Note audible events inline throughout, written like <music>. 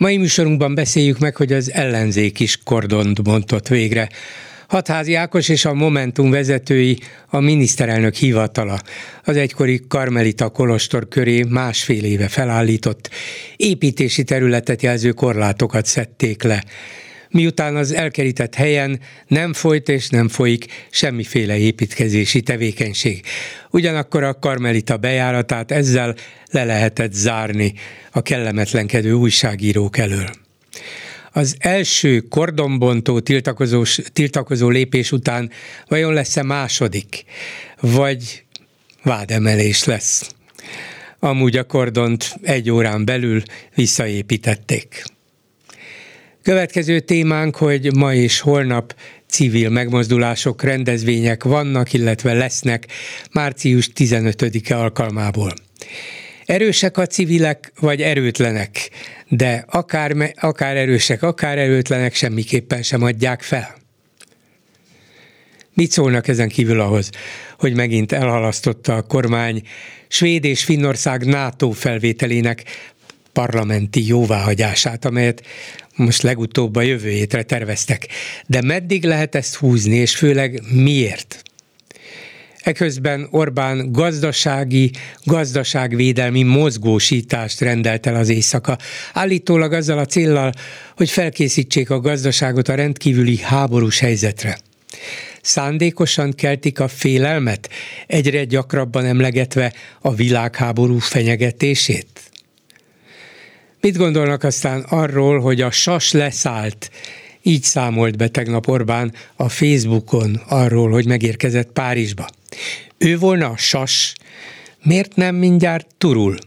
Mai műsorunkban beszéljük meg, hogy az ellenzék is kordont bontott végre. Hatházi Ákos és a Momentum vezetői a miniszterelnök hivatala. Az egykori Karmelita Kolostor köré másfél éve felállított. Építési területet jelző korlátokat szedték le miután az elkerített helyen nem folyt és nem folyik semmiféle építkezési tevékenység. Ugyanakkor a Karmelita bejáratát ezzel le lehetett zárni a kellemetlenkedő újságírók elől. Az első kordonbontó tiltakozós, tiltakozó lépés után vajon lesz-e második, vagy vádemelés lesz? Amúgy a kordont egy órán belül visszaépítették. Következő témánk, hogy ma és holnap civil megmozdulások, rendezvények vannak, illetve lesznek március 15-e alkalmából. Erősek a civilek, vagy erőtlenek, de akár, akár erősek, akár erőtlenek semmiképpen sem adják fel. Mit szólnak ezen kívül ahhoz, hogy megint elhalasztotta a kormány Svéd és Finnország NATO felvételének parlamenti jóváhagyását, amelyet most legutóbb a jövő hétre terveztek. De meddig lehet ezt húzni, és főleg miért? Eközben Orbán gazdasági, gazdaságvédelmi mozgósítást rendelt el az éjszaka, állítólag azzal a céllal, hogy felkészítsék a gazdaságot a rendkívüli háborús helyzetre. Szándékosan keltik a félelmet, egyre gyakrabban emlegetve a világháború fenyegetését? Mit gondolnak aztán arról, hogy a sas leszállt? Így számolt be tegnap Orbán a Facebookon arról, hogy megérkezett Párizsba. Ő volna a sas, miért nem mindjárt turul?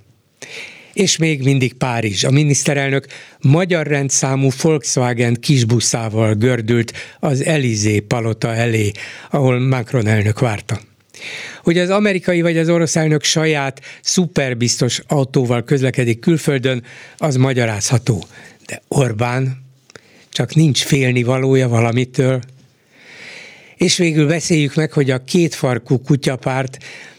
És még mindig Párizs. A miniszterelnök magyar rendszámú Volkswagen kisbuszával gördült az Elizé palota elé, ahol Macron elnök várta. Hogy az amerikai vagy az orosz elnök saját szuperbiztos autóval közlekedik külföldön, az magyarázható. De Orbán csak nincs félni valója valamitől. És végül beszéljük meg, hogy a kétfarkú kutyapárt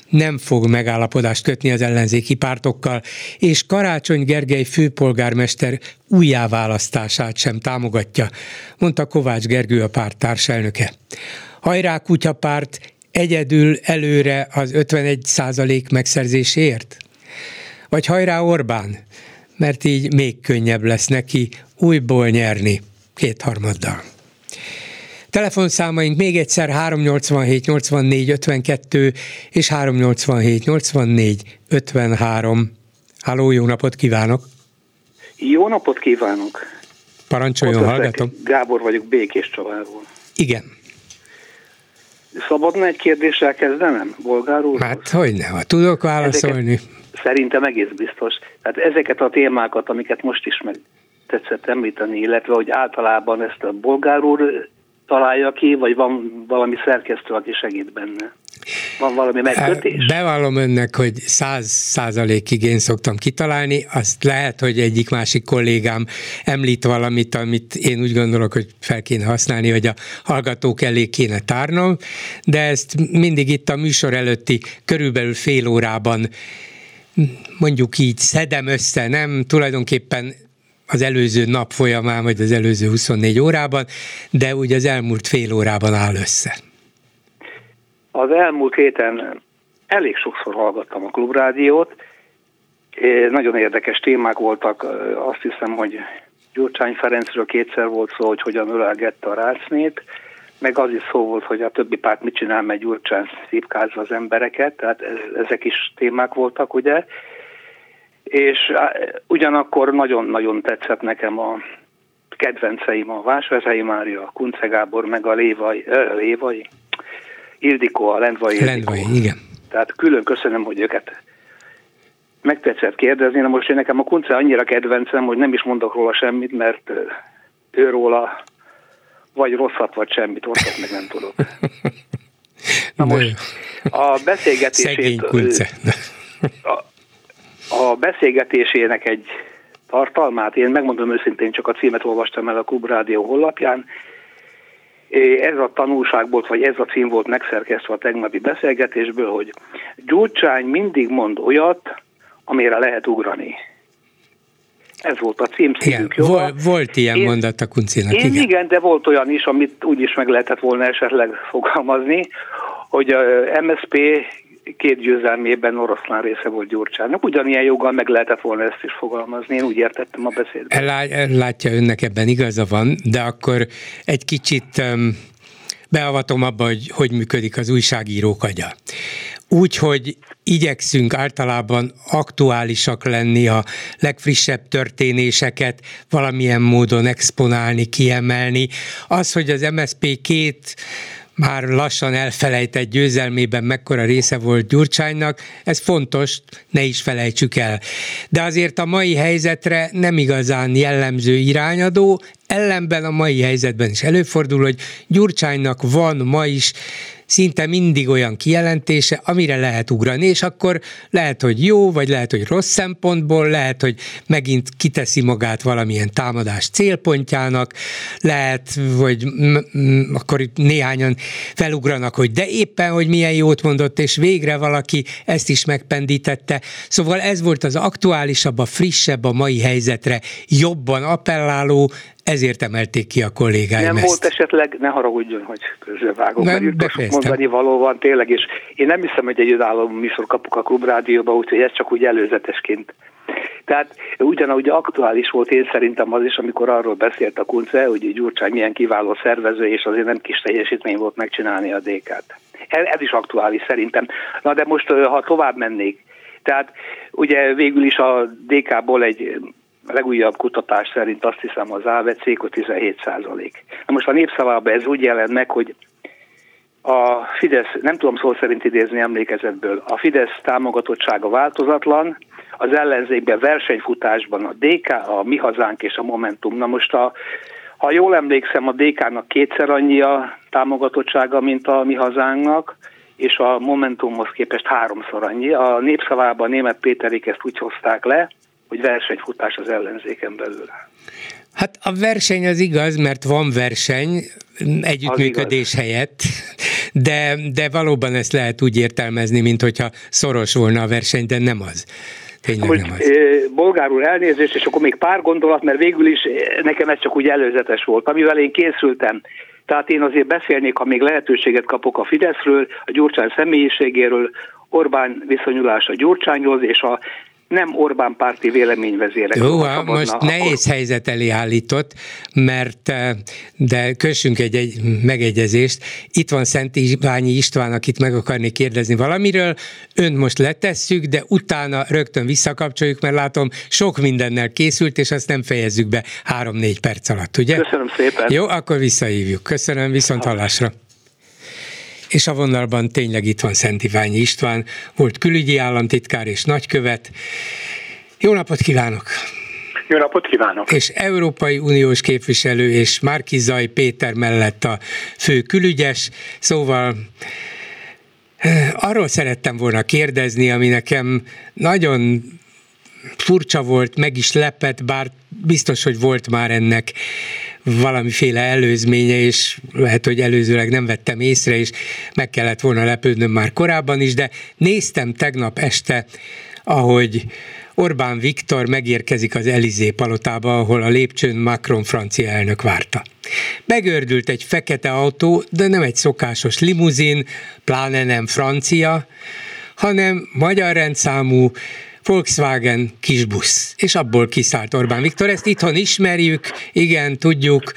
nem fog megállapodást kötni az ellenzéki pártokkal, és Karácsony Gergely főpolgármester újjáválasztását sem támogatja, mondta Kovács Gergő a párt társelnöke. Hajrá kutyapárt egyedül előre az 51 százalék megszerzéséért? Vagy hajrá Orbán, mert így még könnyebb lesz neki újból nyerni kétharmaddal. Telefonszámaink még egyszer 387 84 52 és 387 84 53. Háló, jó napot kívánok! Jó napot kívánok! Parancsoljon, hallgatom. Gábor vagyok Békés Csaváról. Igen. Szabadna egy kérdéssel kezdenem, bolgár úr? Hát hogyne, ha tudok válaszolni. Ezeket, szerintem egész biztos. Tehát ezeket a témákat, amiket most is meg tetszett említeni, illetve hogy általában ezt a bolgár úr találja ki, vagy van valami szerkesztő, aki segít benne? Van valami megkötés? Bevallom önnek, hogy száz százalékig én szoktam kitalálni, azt lehet, hogy egyik másik kollégám említ valamit, amit én úgy gondolok, hogy fel kéne használni, hogy a hallgatók elé kéne tárnom, de ezt mindig itt a műsor előtti körülbelül fél órában mondjuk így szedem össze, nem tulajdonképpen az előző nap folyamán, vagy az előző 24 órában, de ugye az elmúlt fél órában áll össze. Az elmúlt héten elég sokszor hallgattam a klubrádiót, nagyon érdekes témák voltak, azt hiszem, hogy Gyurcsány Ferencről kétszer volt szó, hogy hogyan ölelgette a rácnét, meg az is szó volt, hogy a többi párt mit csinál, mert Gyurcsány szívkázza az embereket, tehát ezek is témák voltak, ugye. És ugyanakkor nagyon-nagyon tetszett nekem a kedvenceim, a Vásvezei Mária, a Kunce Gábor, meg a Lévai, ö, Lévai, Ildikó, a Lendvai Lendvai, igen. Tehát külön köszönöm, hogy őket megtetszett kérdezni. Na most én nekem a Kunce annyira kedvencem, hogy nem is mondok róla semmit, mert őróla vagy rosszat, vagy semmit, rosszat meg nem tudok. <laughs> Na most a beszélgetését... A, a beszélgetésének egy tartalmát, én megmondom őszintén, csak a címet olvastam el a Klubrádió honlapján, ez a tanulság volt, vagy ez a cím volt megszerkesztve a tegnapi beszélgetésből, hogy Gyurcsány mindig mond olyat, amire lehet ugrani. Ez volt a címszívünk igen, Volt, volt ilyen én, mondat a Kuncinak. Én igen. igen, de volt olyan is, amit úgy is meg lehetett volna esetleg fogalmazni, hogy a MSP két győzelmében oroszlán része volt Gyurcsának. Ugyanilyen joggal meg lehetett volna ezt is fogalmazni, én úgy értettem a beszédben. Látja, önnek ebben igaza van, de akkor egy kicsit beavatom abba, hogy hogy működik az újságírók agya. Úgy, hogy igyekszünk általában aktuálisak lenni, a legfrissebb történéseket valamilyen módon exponálni, kiemelni. Az, hogy az MSP két már lassan elfelejtett győzelmében mekkora része volt Gyurcsánynak, ez fontos, ne is felejtsük el. De azért a mai helyzetre nem igazán jellemző irányadó, ellenben a mai helyzetben is előfordul, hogy Gyurcsánynak van ma is szinte mindig olyan kijelentése, amire lehet ugrani, és akkor lehet, hogy jó, vagy lehet, hogy rossz szempontból, lehet, hogy megint kiteszi magát valamilyen támadás célpontjának, lehet, hogy akkor itt néhányan felugranak, hogy de éppen, hogy milyen jót mondott, és végre valaki ezt is megpendítette. Szóval ez volt az aktuálisabb, a frissebb a mai helyzetre jobban appelláló, ezért emelték ki a kollégáim Nem ezt. volt esetleg, ne haragudjon, hogy közbevágom, nem, mert sok mondani való van tényleg, és én nem hiszem, hogy egy önálló műsor kapok a klubrádióba, úgyhogy ez csak úgy előzetesként. Tehát ugyanúgy aktuális volt én szerintem az is, amikor arról beszélt a Kunce, hogy Gyurcsány milyen kiváló szervező, és azért nem kis teljesítmény volt megcsinálni a DK-t. Ez, ez is aktuális szerintem. Na de most, ha tovább mennék, tehát ugye végül is a DK-ból egy legújabb kutatás szerint azt hiszem az AVC 17 százalék. Na most a népszavában ez úgy jelent meg, hogy a Fidesz, nem tudom szó szerint idézni emlékezetből, a Fidesz támogatottsága változatlan, az ellenzékben versenyfutásban a DK, a Mi Hazánk és a Momentum. Na most a, ha jól emlékszem, a DK-nak kétszer annyi a támogatottsága, mint a Mi Hazánknak, és a Momentumhoz képest háromszor annyi. A népszavában német Péterik ezt úgy hozták le, hogy versenyfutás az ellenzéken belül. Hát a verseny az igaz, mert van verseny együttműködés helyett, de, de valóban ezt lehet úgy értelmezni, mint hogyha szoros volna a verseny, de nem az. Tényleg Most, nem az. Bolgárul elnézést, és akkor még pár gondolat, mert végül is nekem ez csak úgy előzetes volt, amivel én készültem. Tehát én azért beszélnék, ha még lehetőséget kapok a Fideszről, a Gyurcsány személyiségéről, Orbán viszonyulása Gyurcsányhoz, és a nem Orbán párti véleményvezérek. Jó, most akkor... nehéz helyzet elé állított, mert eh, de kössünk egy, egy megegyezést. Itt van Szent Iványi István, akit meg akarnék kérdezni valamiről. Ön most letesszük, de utána rögtön visszakapcsoljuk, mert látom, sok mindennel készült, és azt nem fejezzük be három-négy perc alatt, ugye? Köszönöm szépen. Jó, akkor visszahívjuk. Köszönöm, viszont hallásra és a vonalban tényleg itt van Szent Iványi István, volt külügyi államtitkár és nagykövet. Jó napot kívánok! Jó napot kívánok! És Európai Uniós képviselő és Márkizaj Péter mellett a fő külügyes, szóval eh, arról szerettem volna kérdezni, ami nekem nagyon furcsa volt, meg is lepett, bár biztos, hogy volt már ennek valamiféle előzménye, és lehet, hogy előzőleg nem vettem észre, és meg kellett volna lepődnöm már korábban is, de néztem tegnap este, ahogy Orbán Viktor megérkezik az Elizé palotába, ahol a lépcsőn Macron francia elnök várta. Begördült egy fekete autó, de nem egy szokásos limuzin, pláne nem francia, hanem magyar rendszámú Volkswagen kisbusz, és abból kiszállt Orbán Viktor. Ezt itthon ismerjük, igen, tudjuk.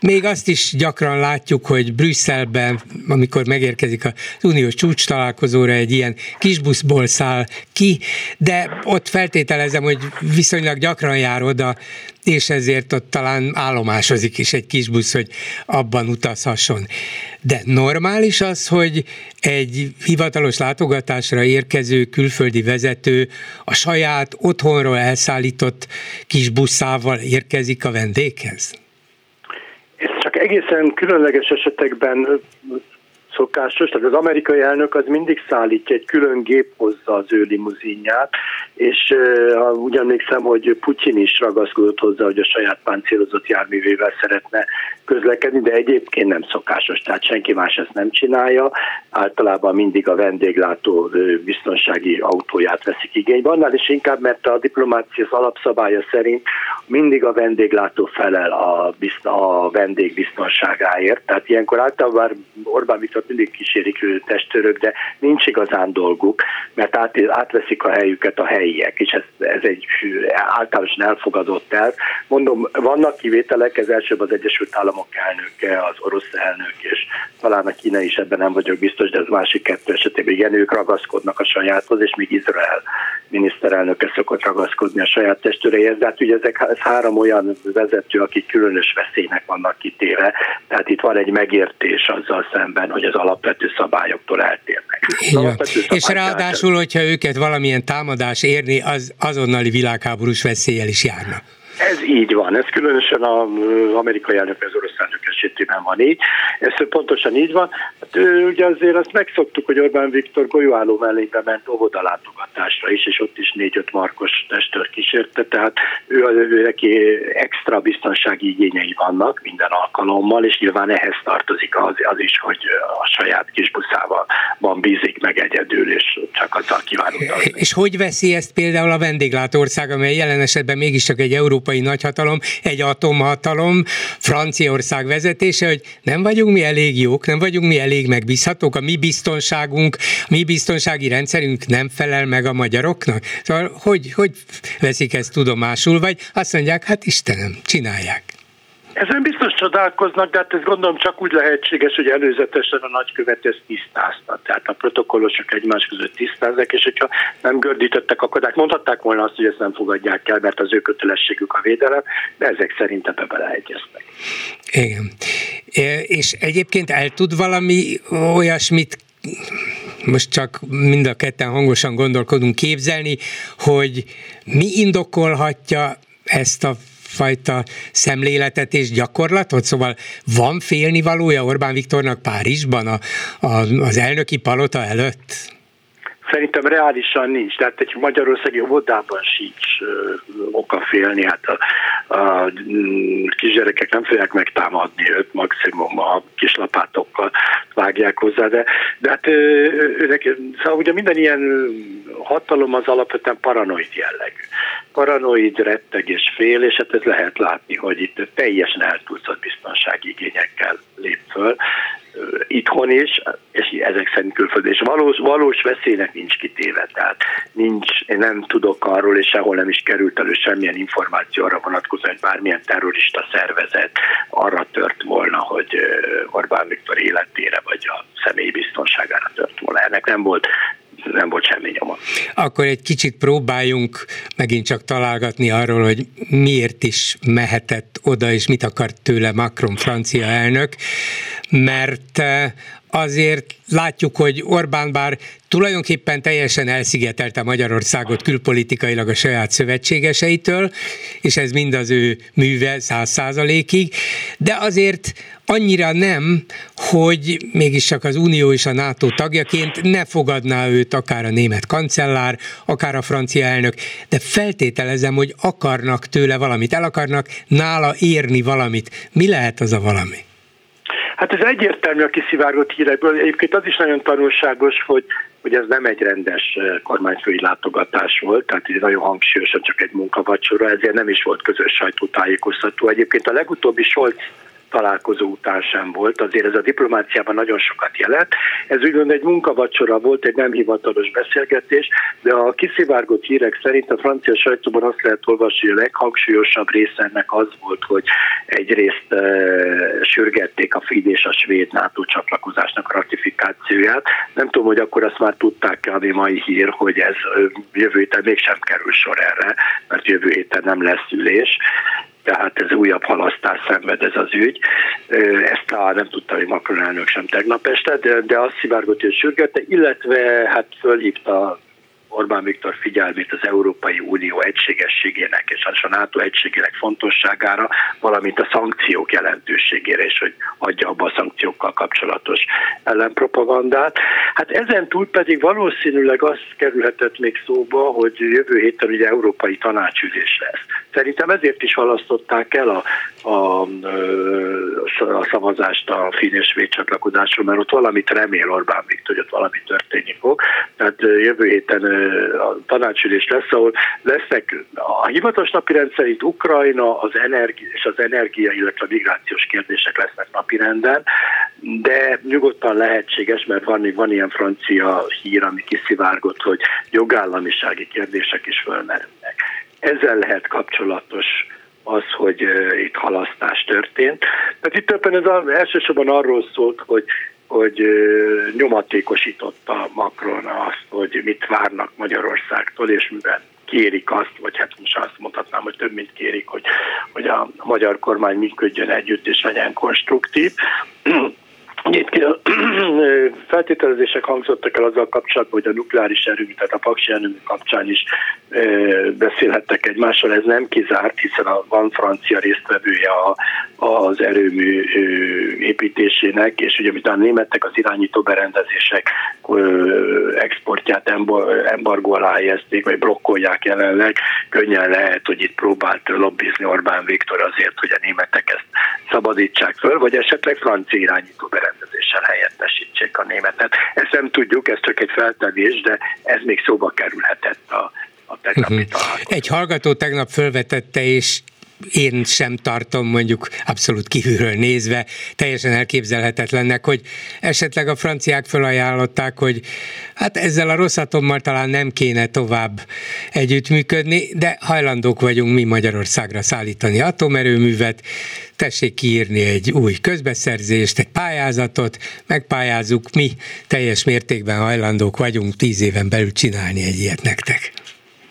Még azt is gyakran látjuk, hogy Brüsszelben, amikor megérkezik az uniós csúcs találkozóra, egy ilyen kisbuszból száll ki, de ott feltételezem, hogy viszonylag gyakran jár oda, és ezért ott talán állomásozik is egy kis busz, hogy abban utazhasson. De normális az, hogy egy hivatalos látogatásra érkező külföldi vezető a saját otthonról elszállított kis buszával érkezik a vendéghez? egészen különleges esetekben szokásos, tehát az amerikai elnök az mindig szállítja, egy külön gép hozza az ő limuzinját, és uh, úgy emlékszem, hogy Putyin is ragaszkodott hozzá, hogy a saját páncélozott járművével szeretne közlekedni, de egyébként nem szokásos, tehát senki más ezt nem csinálja. Általában mindig a vendéglátó biztonsági autóját veszik igénybe, annál is inkább, mert a diplomácia az alapszabálya szerint mindig a vendéglátó felel a, a vendég biztonságáért, tehát ilyenkor általában Orbán Viktor mindig kísérik testőrök, de nincs igazán dolguk, mert át, átveszik a helyüket a helyiek, és ez, ez egy általánosan elfogadott el. Mondom, vannak kivételek, ez elsőbb az Egyesült Államok elnöke, az orosz elnök, és talán a Kína is ebben nem vagyok biztos, de az másik kettő esetében igen, ők ragaszkodnak a sajáthoz, és még Izrael miniszterelnöke szokott ragaszkodni a saját testőreihez, de hát ugye ezek ez három olyan vezető, akik különös veszélynek vannak kitéve, tehát itt van egy megértés azzal szemben, hogy az alapvető szabályoktól eltérnek. Alapvető és ráadásul, hogyha őket valamilyen támadás érni, az azonnali világháborús veszéllyel is járna. Ez így van, ez különösen az amerikai elnök, az orosz elnök esetében van így. Ez pontosan így van. Hát, ugye azért azt megszoktuk, hogy Orbán Viktor golyóálló mellébe ment óvodalátogatásra is, és ott is négy-öt markos testőr kísérte, tehát ő, ő neki extra biztonsági igényei vannak minden alkalommal, és nyilván ehhez tartozik az, az is, hogy a saját kis buszával van bízik meg egyedül, és csak azzal kíván utazni. És hogy veszi ezt például a vendéglátország, amely jelen esetben mégiscsak egy európai európai nagyhatalom, egy atomhatalom, Franciaország vezetése, hogy nem vagyunk mi elég jók, nem vagyunk mi elég megbízhatók, a mi biztonságunk, a mi biztonsági rendszerünk nem felel meg a magyaroknak. Szóval hogy, hogy veszik ezt tudomásul, vagy azt mondják, hát Istenem, csinálják. Ezen biztos csodálkoznak, de hát ez gondolom csak úgy lehetséges, hogy előzetesen a nagykövet ezt tisztázta. Tehát a protokollosok egymás között tisztázzák, és hogyha nem gördítettek akadályt, mondhatták volna azt, hogy ezt nem fogadják el, mert az ő kötelességük a védelem, de ezek szerint ebbe beleegyeztek. Igen. És egyébként el tud valami olyasmit most csak mind a ketten hangosan gondolkodunk képzelni, hogy mi indokolhatja ezt a fajta szemléletet és gyakorlatot? Szóval van félnivalója Orbán Viktornak Párizsban a, a, az elnöki palota előtt? Szerintem reálisan nincs, tehát egy magyarországi óvodában sincs ö, oka félni, hát a, a mm, kisgyerekek nem fogják megtámadni őt, maximum a kislapátokkal vágják hozzá, de, de hát őnek, szóval ugye minden ilyen hatalom az alapvetően paranoid jellegű. Paranoid, retteg és fél, és hát ez lehet látni, hogy itt teljesen biztonsági igényekkel lép föl, itthon is, és ezek szerint külföldön, és valós, valós veszélynek nincs kitéve, tehát nincs, én nem tudok arról, és sehol nem is került elő semmilyen információ arra vonatkozóan, hogy bármilyen terrorista szervezet arra tört volna, hogy Orbán Viktor életére vagy a személyi biztonságára tört volna. Ennek nem volt nem volt semmi nyoma. Akkor egy kicsit próbáljunk megint csak találgatni arról, hogy miért is mehetett oda, és mit akart tőle Macron francia elnök, mert eh, azért látjuk, hogy Orbán bár tulajdonképpen teljesen elszigetelte Magyarországot külpolitikailag a saját szövetségeseitől, és ez mind az ő műve száz százalékig, de azért annyira nem, hogy mégis csak az Unió és a NATO tagjaként ne fogadná őt akár a német kancellár, akár a francia elnök, de feltételezem, hogy akarnak tőle valamit, el akarnak nála érni valamit. Mi lehet az a valami? Hát ez egyértelmű a kiszivárgott hírekből. Egyébként az is nagyon tanulságos, hogy, hogy ez nem egy rendes kormányfői látogatás volt, tehát ez nagyon hangsúlyosan csak egy munkavacsora, ezért nem is volt közös sajtótájékoztató. Egyébként a legutóbbi Scholz találkozó után sem volt, azért ez a diplomáciában nagyon sokat jelent. Ez úgymond egy munkavacsora volt, egy nem hivatalos beszélgetés, de a kiszivárgott hírek szerint a francia sajtóban azt lehet olvasni, hogy a leghangsúlyosabb része ennek az volt, hogy egyrészt e, sürgették a FID és a svéd NATO csatlakozásnak a ratifikációját. Nem tudom, hogy akkor azt már tudták-e, ami mai hír, hogy ez jövő héten mégsem kerül sor erre, mert jövő héten nem lesz ülés tehát ez újabb halasztás szenved ez az ügy. Ezt talán nem tudta, hogy Macron elnök sem tegnap este, de, de azt szivárgott, hogy sürgette, illetve hát fölhívta Orbán Viktor figyelmét az Európai Unió egységességének és a NATO egységének fontosságára, valamint a szankciók jelentőségére is, hogy adja abba a szankciókkal kapcsolatos ellenpropagandát. Hát ezen túl pedig valószínűleg az kerülhetett még szóba, hogy jövő héten ugye európai tanácsülés lesz. Szerintem ezért is halasztották el a, a, a szavazást a finn és csatlakozásról, mert ott valamit remél Orbán Viktor, hogy ott valami történni fog. Tehát jövő héten a tanácsülés lesz, ahol lesznek a hivatalos napi szerint Ukrajna az energia, és az energia, illetve a migrációs kérdések lesznek napirenden, de nyugodtan lehetséges, mert van, van ilyen francia hír, ami kiszivárgott, hogy jogállamisági kérdések is fölmerülnek. Ezzel lehet kapcsolatos az, hogy itt halasztás történt. Tehát itt többen ez elsősorban arról szólt, hogy hogy nyomatékosította Macron azt, hogy mit várnak Magyarországtól, és mivel kérik azt, vagy hát most azt mondhatnám, hogy több mint kérik, hogy, hogy a magyar kormány működjön együtt és legyen konstruktív. Egyébként <clears throat> feltételezések hangzottak el azzal kapcsolatban, hogy a nukleáris erőmű, tehát a paksi erőmű kapcsán is beszélhettek egymással, ez nem kizárt, hiszen a, van francia résztvevője a, az erőmű építésének, és ugye amit a németek az irányító berendezések exportját embargó alá helyezték, vagy blokkolják jelenleg, könnyen lehet, hogy itt próbált lobbizni Orbán Viktor azért, hogy a németek ezt szabadítsák föl, vagy esetleg francia irányító berendezéssel helyettesítsék a németet. Ezt nem tudjuk, ez csak egy feltevés, de ez még szóba kerülhetett a, a tegnapi uh-huh. Egy hallgató tegnap felvetette, és én sem tartom mondjuk abszolút kívülről nézve teljesen elképzelhetetlennek, hogy esetleg a franciák felajánlották, hogy hát ezzel a rosszatommal talán nem kéne tovább együttműködni, de hajlandók vagyunk mi Magyarországra szállítani atomerőművet, tessék kiírni egy új közbeszerzést, egy pályázatot, megpályázzuk, mi teljes mértékben hajlandók vagyunk tíz éven belül csinálni egy ilyet nektek.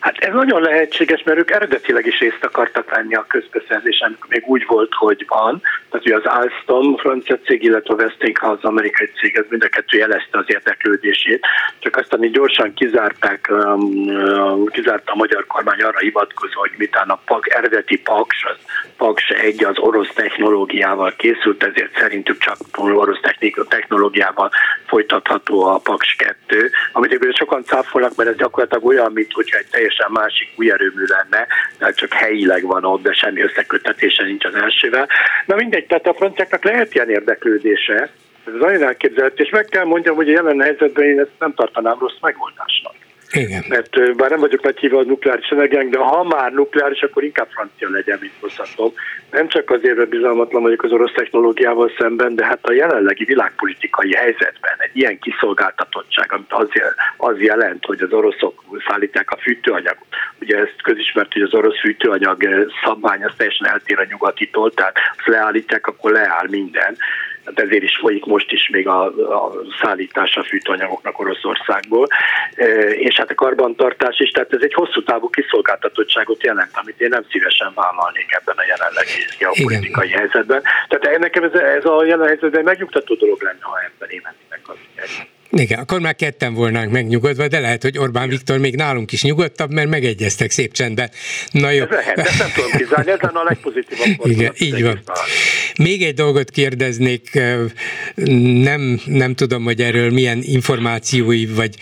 Hát ez nagyon lehetséges, mert ők eredetileg is részt akartak venni a közbeszerzésen, még úgy volt, hogy van. Tehát ugye az Alstom francia cég, illetve a Westinghouse amerikai cég, ez mind a kettő jelezte az érdeklődését, csak aztán így gyorsan kizárták, um, kizárta a magyar kormány arra hivatkozva, hogy mitán a PAK, eredeti PAKS, az PAKS egy az orosz technológiával készült, ezért szerintük csak orosz technológiával folytatható a PAKS 2, amit sokan cáfolnak, mert ez gyakorlatilag olyan, mint hogyha egy teljes teljesen másik új erőmű lenne, tehát csak helyileg van ott, de semmi összekötetése nincs az elsővel. Na mindegy, tehát a franciáknak lehet ilyen érdeklődése, ez nagyon elképzelhető, és meg kell mondjam, hogy a jelen helyzetben én ezt nem tartanám rossz megoldásnak. Igen. Mert bár nem vagyok nagy hívó a nukleáris energiánk, de ha már nukleáris, akkor inkább francia legyen, mint hozhatom. Nem csak azért, mert bizalmatlan vagyok az orosz technológiával szemben, de hát a jelenlegi világpolitikai helyzetben egy ilyen kiszolgáltatottság, amit az, az jelent, hogy az oroszok szállítják a fűtőanyagot. Ugye ezt közismert, hogy az orosz fűtőanyag szabvány az teljesen eltér a nyugatitól, tehát ha leállítják, akkor leáll minden hát ezért is folyik most is még a, a szállítás a fűtőanyagoknak Oroszországból, és hát a karbantartás is, tehát ez egy hosszú távú kiszolgáltatottságot jelent, amit én nem szívesen vállalnék ebben a jelenlegi geopolitikai Igen. helyzetben. Tehát nekem ez, ez a jelen helyzetben megnyugtató dolog lenne, ha ebben én mennének az. Igen, akkor már ketten volnánk megnyugodva, de lehet, hogy Orbán Viktor még nálunk is nyugodtabb, mert megegyeztek szép csendben. Na jó. Ez lehet, ezt nem tudom kizárni, ez lenne a legpozitívabb. <laughs> Igen, így van. Még egy dolgot kérdeznék, nem, nem tudom, hogy erről milyen információi vagy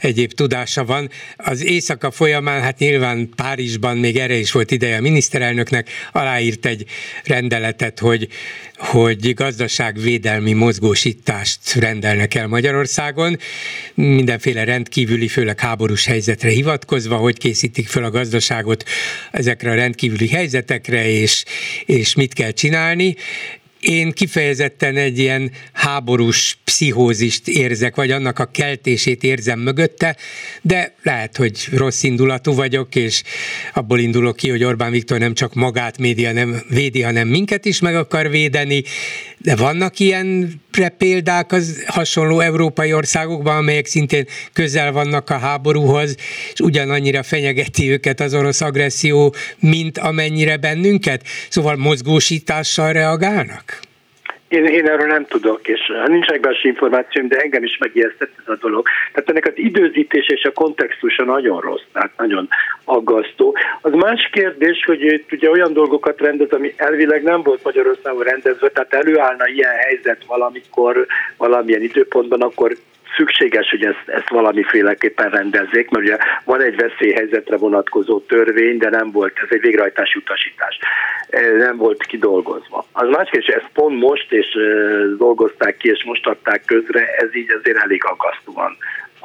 egyéb tudása van. Az éjszaka folyamán, hát nyilván Párizsban még erre is volt ideje a miniszterelnöknek, aláírt egy rendeletet, hogy hogy gazdaságvédelmi mozgósítást rendelnek el Magyarországon, mindenféle rendkívüli, főleg háborús helyzetre hivatkozva, hogy készítik fel a gazdaságot ezekre a rendkívüli helyzetekre, és, és mit kell csinálni én kifejezetten egy ilyen háborús pszichózist érzek, vagy annak a keltését érzem mögötte, de lehet, hogy rossz indulatú vagyok, és abból indulok ki, hogy Orbán Viktor nem csak magát média nem védi, hanem minket is meg akar védeni, de vannak ilyen példák az hasonló európai országokban, amelyek szintén közel vannak a háborúhoz, és ugyanannyira fenyegeti őket az orosz agresszió, mint amennyire bennünket? Szóval mozgósítással reagálnak? Én, én erről nem tudok, és nincsenek belső információim, de engem is megijesztett ez a dolog. Tehát ennek az időzítés és a kontextusa nagyon rossz, tehát nagyon aggasztó. Az más kérdés, hogy ugye olyan dolgokat rendez, ami elvileg nem volt Magyarországon rendezve, tehát előállna ilyen helyzet valamikor, valamilyen időpontban, akkor szükséges, hogy ezt, ezt valamiféleképpen rendezzék, mert ugye van egy veszélyhelyzetre vonatkozó törvény, de nem volt, ez egy végrehajtási utasítás, e, nem volt kidolgozva. Az más kérdés, ezt pont most és e, dolgozták ki, és most adták közre, ez így azért elég aggasztóan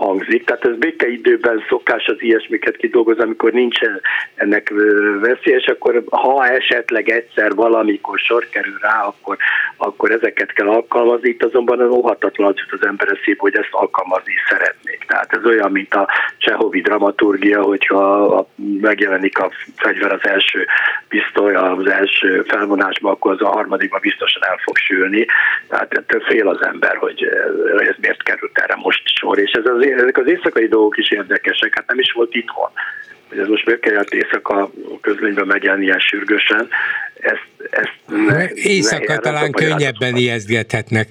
hangzik. Tehát ez békeidőben szokás az ilyesmiket kidolgozni, amikor nincsen ennek veszély, és akkor ha esetleg egyszer valamikor sor kerül rá, akkor, akkor ezeket kell alkalmazni. Itt azonban az óhatatlan az az ember eszébe, hogy ezt alkalmazni szeretnék. Tehát ez olyan, mint a Csehovi dramaturgia, hogyha megjelenik a fegyver az első pisztoly az első felvonásban, akkor az a harmadikban biztosan el fog sülni. Tehát ettől fél az ember, hogy ez miért került erre most sor. És ez az ezek az éjszakai dolgok is érdekesek, hát nem is volt itthon. Hogy ez most miért kellett éjszaka közlönyben megjelenni ilyen sürgősen, ezt, ezt ne, éjszaka ne talán könnyebben ijesztgethetnek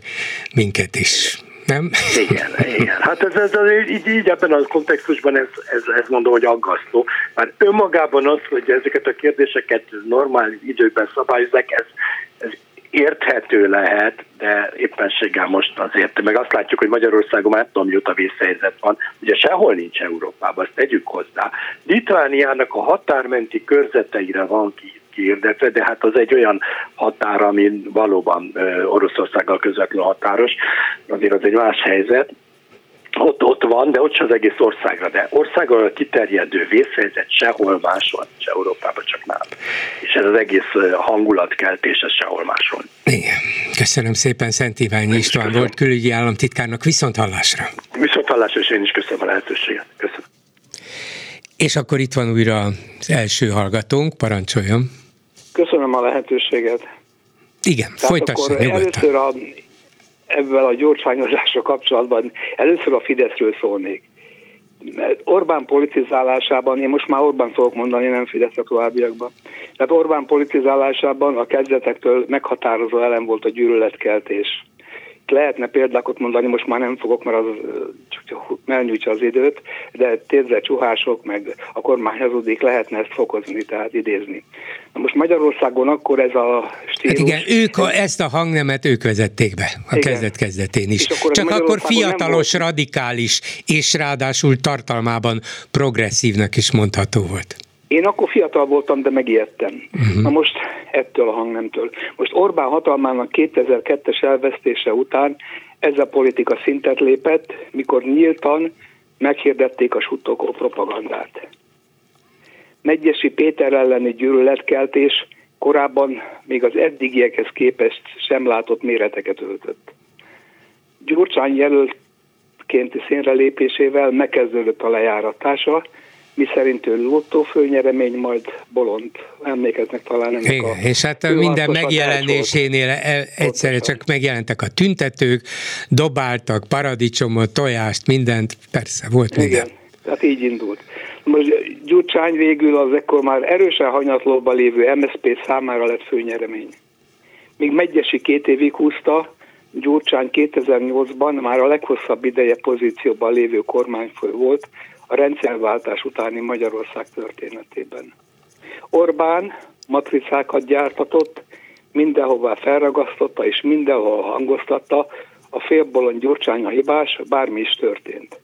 minket is. Nem? Igen, igen. Hát ez, ez, ez így, így ebben a kontextusban ez, ez, ez mondom, hogy aggasztó. Már önmagában az, hogy ezeket a kérdéseket normál időben szabályozzák, ez érthető lehet, de éppenséggel most azért, meg azt látjuk, hogy Magyarországon már tudom, mióta vészhelyzet van, ugye sehol nincs Európában, azt tegyük hozzá. Litvániának a határmenti körzeteire van ki kiirdetve, de hát az egy olyan határ, ami valóban Oroszországgal közvetlenül határos, azért az egy más helyzet ott, ott van, de ott sem az egész országra, de országra kiterjedő vészhelyzet sehol máshol, se Európában, csak nálam. És ez az egész hangulatkeltés, ez sehol máshol. Igen. Köszönöm szépen, Szent Iványi István köszönöm. volt külügyi államtitkárnak, viszont hallásra. Viszont hallásra, és én is köszönöm a lehetőséget. Köszönöm. És akkor itt van újra az első hallgatónk, parancsoljon. Köszönöm a lehetőséget. Igen, Tehát folytassa Először a ebben a gyorsányozással kapcsolatban először a Fideszről szólnék. Orbán politizálásában, én most már Orbán fogok mondani, nem Fidesz a továbbiakban. Tehát Orbán politizálásában a kezdetektől meghatározó elem volt a gyűlöletkeltés lehetne példákat mondani, most már nem fogok, mert az csak elnyújtsa az időt, de térzett csuhások, meg a kormány hazudik, lehetne ezt fokozni, tehát idézni. Na most Magyarországon akkor ez a stílus... Hát igen, ők a, ezt a hangnemet ők vezették be a kezdet-kezdetén is. Akkor Csak akkor fiatalos, radikális, és ráadásul tartalmában progresszívnek is mondható volt. Én akkor fiatal voltam, de megijedtem. Uh-huh. Na most ettől a hangnemtől. Most Orbán hatalmának 2002-es elvesztése után ez a politika szintet lépett, mikor nyíltan meghirdették a suttogó propagandát. Megyesi Péter elleni gyűlöletkeltés korábban még az eddigiekhez képest sem látott méreteket öltött. Gyurcsány jelöltkénti színre lépésével megkezdődött a lejáratása, mi szerint ő lottó főnyeremény, majd bolond. Emlékeznek talán ennek Igen, a és hát minden megjelenésénél e- egyszerre csak megjelentek a tüntetők, dobáltak paradicsomot, tojást, mindent, persze, volt minden. Igen, tehát így indult. Most Gyurcsány végül az ekkor már erősen hanyatlóban lévő MSZP számára lett főnyeremény. Míg Megyesi két évig húzta, Gyurcsány 2008-ban már a leghosszabb ideje pozícióban lévő kormányfő volt, a rendszerváltás utáni Magyarország történetében. Orbán matricákat gyártatott, mindenhová felragasztotta és mindenhol hangoztatta, a félbolon gyurcsány a hibás, bármi is történt.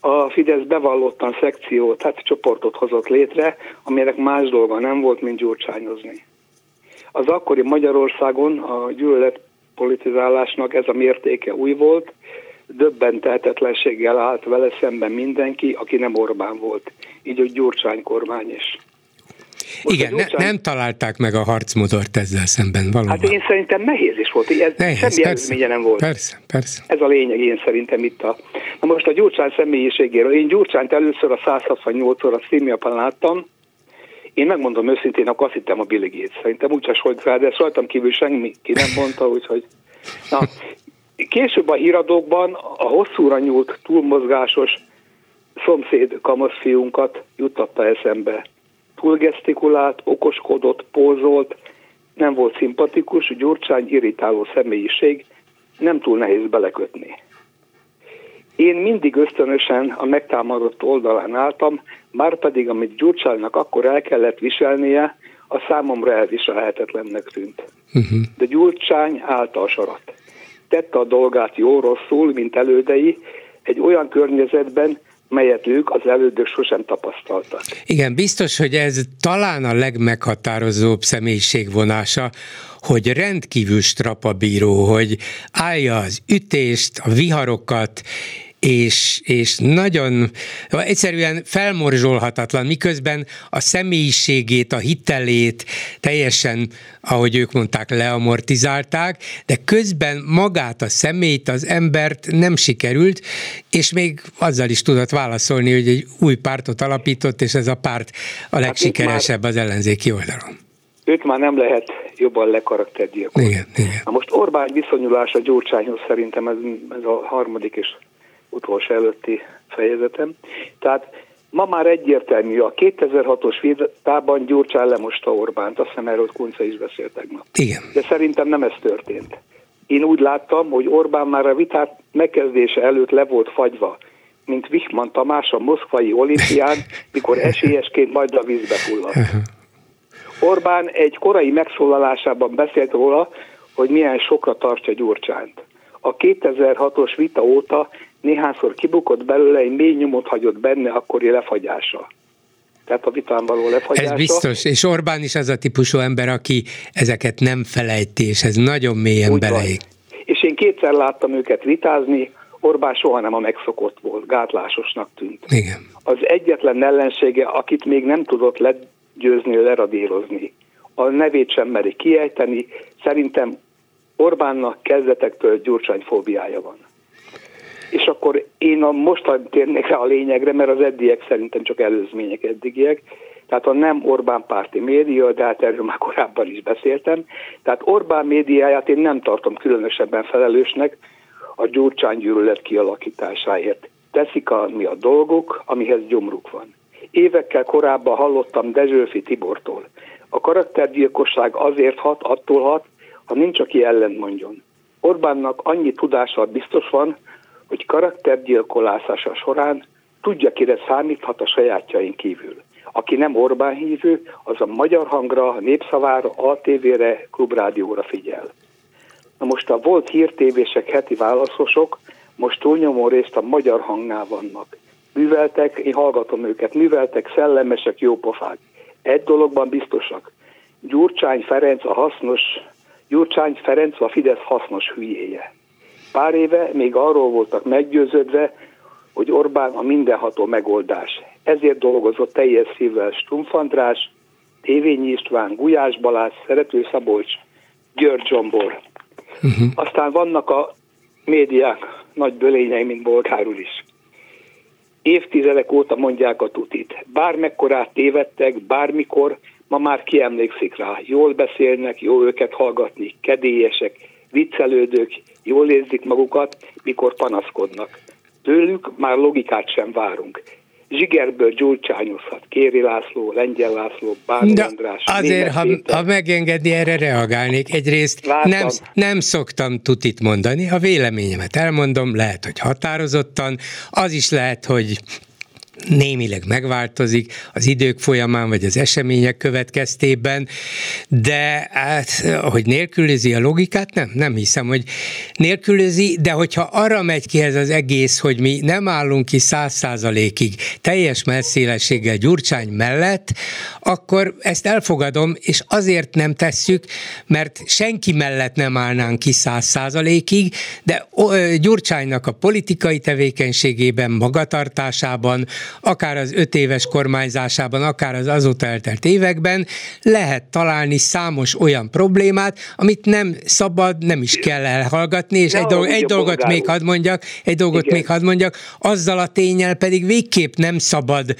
A Fidesz bevallottan szekciót, tehát csoportot hozott létre, aminek más dolga nem volt, mint gyurcsányozni. Az akkori Magyarországon a gyűlölet politizálásnak ez a mértéke új volt, döbbentehetetlenséggel állt vele szemben mindenki, aki nem Orbán volt. Így a Gyurcsány kormány is. Most Igen, Gyurcsány... ne, nem találták meg a harcmodort ezzel szemben, valóban. Hát én szerintem nehéz is volt, ez nehéz, semmi persze, nem volt. Persze, persze. Ez a lényeg, én szerintem itt a... Na most a Gyurcsány személyiségéről. Én Gyurcsányt először a 168-szor a színjapán láttam, én megmondom őszintén, akkor azt hittem a Billy Gates. Szerintem úgy volt fel, de ezt rajtam kívül senki ki nem mondta, úgyhogy... Na, Később a híradókban a hosszúra nyúlt, túlmozgásos szomszéd kamaszfiunkat juttatta eszembe. Túlgesztikulált, okoskodott, pózolt, nem volt szimpatikus, Gyurcsány irritáló személyiség, nem túl nehéz belekötni. Én mindig ösztönösen a megtámadott oldalán álltam, már pedig amit Gyurcsánynak akkor el kellett viselnie, a számomra elviselhetetlennek tűnt. Uh-huh. De Gyurcsány állta a sarat. Tette a dolgát jó rosszul, mint elődei, egy olyan környezetben, melyet ők az elődök sosem tapasztaltak. Igen, biztos, hogy ez talán a legmeghatározóbb személyiségvonása, hogy rendkívül strapabíró, hogy állja az ütést, a viharokat, és, és nagyon egyszerűen felmorzsolhatatlan, miközben a személyiségét, a hitelét teljesen, ahogy ők mondták, leamortizálták, de közben magát a személyt, az embert nem sikerült, és még azzal is tudott válaszolni, hogy egy új pártot alapított, és ez a párt a hát legsikeresebb az ellenzéki oldalon. Őt már nem lehet jobban lekaraktergyilkolni. Igen, igen. Na most Orbán viszonyulása Gyurcsányhoz szerintem ez, ez a harmadik és utolsó előtti fejezetem. Tehát ma már egyértelmű, a 2006-os vitában Gyurcsán lemosta Orbánt, azt hiszem erről Kunca is beszélt tegnap. Igen. De szerintem nem ez történt. Én úgy láttam, hogy Orbán már a vitát megkezdése előtt le volt fagyva, mint Wichmann Tamás a moszkvai olimpián, <laughs> mikor esélyesként majd a vízbe fulladt. <laughs> Orbán egy korai megszólalásában beszélt róla, hogy milyen sokra tartja Gyurcsányt. A 2006-os vita óta néhányszor kibukott belőle, egy mély nyomot hagyott benne akkori lefagyása. Tehát a vitán való lefagyása. Ez biztos, és Orbán is az a típusú ember, aki ezeket nem felejti, és ez nagyon mélyen beleég. És én kétszer láttam őket vitázni, Orbán soha nem a megszokott volt, gátlásosnak tűnt. Igen. Az egyetlen ellensége, akit még nem tudott legyőzni, leradírozni. A nevét sem meri kiejteni, szerintem Orbánnak kezdetektől Gyurcsány fóbiája van és akkor én a mostan térnék rá a lényegre, mert az eddiek szerintem csak előzmények eddigiek, tehát a nem Orbán párti média, de hát erről már korábban is beszéltem, tehát Orbán médiáját én nem tartom különösebben felelősnek a gyurcsány gyűlölet kialakításáért. Teszik mi a dolgok, amihez gyomruk van. Évekkel korábban hallottam Dezsőfi Tibortól. A karaktergyilkosság azért hat, attól hat, ha nincs, aki ellent mondjon. Orbánnak annyi tudása biztos van, hogy karaktergyilkolászása során tudja, kire számíthat a sajátjain kívül. Aki nem Orbán hívő, az a magyar hangra, népszavára, ATV-re, klubrádióra figyel. Na most a volt hírtévések heti válaszosok most túlnyomó részt a magyar hangnál vannak. Műveltek, én hallgatom őket, műveltek, szellemesek, jópofák. Egy dologban biztosak. Gyurcsány Ferenc a hasznos, Gyurcsány Ferenc a Fidesz hasznos hülyéje. Pár éve még arról voltak meggyőződve, hogy Orbán a mindenható megoldás. Ezért dolgozott teljes szívvel Stumpf András, Tévényi István, Gulyás Balázs, Szerető Szabolcs, György Zsombor. Uh-huh. Aztán vannak a médiák nagy bölényei, mint Bolgár úr is. Évtizedek óta mondják a tutit. Bármekkorát tévedtek, bármikor, ma már kiemlékszik rá. Jól beszélnek, jó őket hallgatni, kedélyesek, viccelődők, jól érzik magukat, mikor panaszkodnak. Tőlük már logikát sem várunk. Zsigerből gyulcsányozhat Kéri László, Lengyel László, Bányi De András. Azért, ha, ha megengedni, erre reagálnék. Egyrészt nem, nem szoktam tutit mondani, a véleményemet elmondom, lehet, hogy határozottan, az is lehet, hogy némileg megváltozik az idők folyamán, vagy az események következtében, de hát, hogy nélkülözi a logikát, nem, nem hiszem, hogy nélkülözi, de hogyha arra megy ki ez az egész, hogy mi nem állunk ki száz százalékig teljes messzélességgel Gyurcsány mellett, akkor ezt elfogadom, és azért nem tesszük, mert senki mellett nem állnánk ki száz százalékig, de Gyurcsánynak a politikai tevékenységében, magatartásában, akár az öt éves kormányzásában, akár az azóta eltelt években lehet találni számos olyan problémát, amit nem szabad, nem is kell elhallgatni, és egy, dolog, egy dolgot még hadd mondjak, egy dolgot Igen. még hadd mondjak, azzal a tényel pedig végképp nem szabad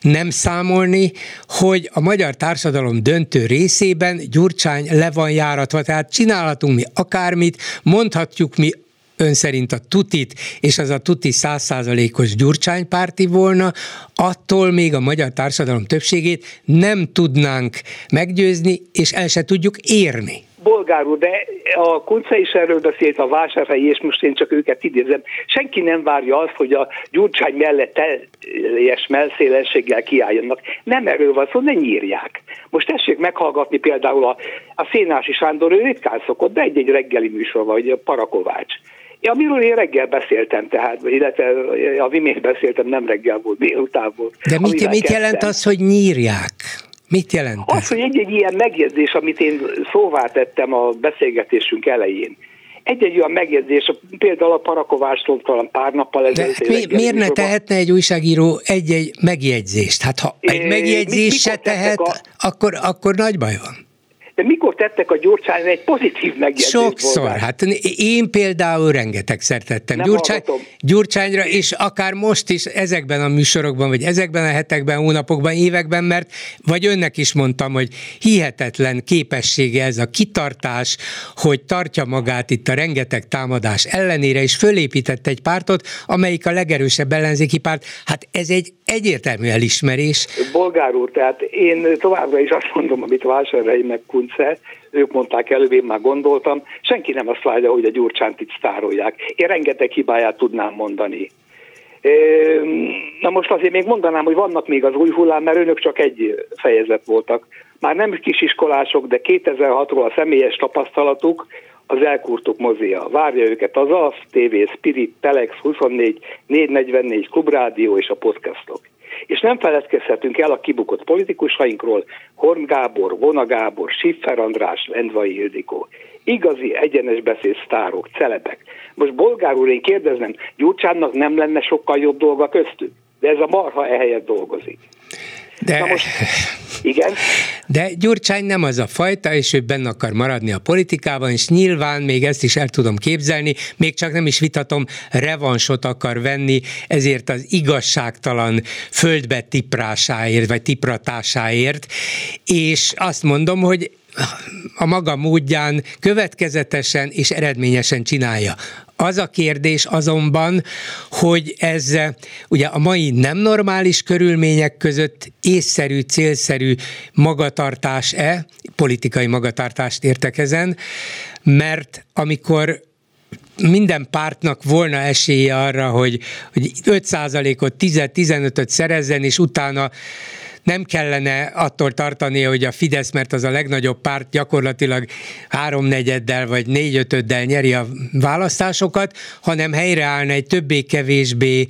nem számolni, hogy a magyar társadalom döntő részében Gyurcsány le van járatva, tehát csinálhatunk mi akármit, mondhatjuk mi ön szerint a tutit, és az a tuti százszázalékos gyurcsánypárti volna, attól még a magyar társadalom többségét nem tudnánk meggyőzni, és el se tudjuk érni bolgár úr, de a Kunce is erről beszélt, a vásárhelyi, és most én csak őket idézem. Senki nem várja azt, hogy a Gyurcsány mellett teljes melszélességgel kiálljanak. Nem erről van szó, ne nyírják. Most tessék meghallgatni például a, a Szénási Sándor, ő ritkán szokott, de egy-egy reggeli műsor, vagy a Parakovács. Amiről én reggel beszéltem, tehát, illetve a imént beszéltem, nem reggel volt, délután volt. De mit, mit jelent az, hogy nyírják? Mit jelent ez? Az, hogy egy-egy ilyen megjegyzés, amit én szóvá tettem a beszélgetésünk elején, egy-egy olyan megjegyzés, például a Parakovástól talán pár nappal ezelőtt. De mi, miért ne tehetne egy újságíró egy-egy megjegyzést? Hát ha egy megjegyzés se tehet, a... akkor, akkor nagy baj van de mikor tettek a Gyurcsányra egy pozitív megjegyzést? Sokszor, volna? hát én például rengetegszer tettem Gyurcsány, Gyurcsányra, és akár most is ezekben a műsorokban, vagy ezekben a hetekben, hónapokban, években, mert vagy önnek is mondtam, hogy hihetetlen képessége ez a kitartás, hogy tartja magát itt a rengeteg támadás ellenére, és fölépített egy pártot, amelyik a legerősebb ellenzéki párt. Hát ez egy egyértelmű elismerés. Bolgár úr, tehát én továbbra is azt mondom, amit Vásárhelyi meg Kunce, ők mondták előbb, én már gondoltam, senki nem azt várja, hogy a Gyurcsánt itt sztárolják. Én rengeteg hibáját tudnám mondani. Na most azért még mondanám, hogy vannak még az új hullám, mert önök csak egy fejezet voltak. Már nem kisiskolások, de 2006-ról a személyes tapasztalatuk, az elkurtuk mozia. Várja őket az ASZ, TV, Spirit, Telex, 24, 444, Klubrádió és a podcastok. És nem feledkezhetünk el a kibukott politikusainkról, Horn Gábor, Vona Gábor, Siffer András, Lendvai Ildikó. Igazi egyenes beszéd sztárok, celebek. Most bolgár úr, én kérdeznem, Gyurcsánnak nem lenne sokkal jobb dolga köztük? De ez a marha ehelyett dolgozik. De... Na most, igen? De Gyurcsány nem az a fajta, és ő benne akar maradni a politikában, és nyilván még ezt is el tudom képzelni, még csak nem is vitatom, revansot akar venni, ezért az igazságtalan földbe tiprásáért, vagy tipratásáért, és azt mondom, hogy a maga módján következetesen és eredményesen csinálja. Az a kérdés azonban, hogy ez ugye a mai nem normális körülmények között észszerű, célszerű magatartás-e, politikai magatartást értek ezen, mert amikor minden pártnak volna esélye arra, hogy, hogy 5%-ot, 10-15-öt szerezzen, és utána nem kellene attól tartani, hogy a Fidesz, mert az a legnagyobb párt gyakorlatilag háromnegyeddel vagy négyötöddel nyeri a választásokat, hanem helyreállna egy többé-kevésbé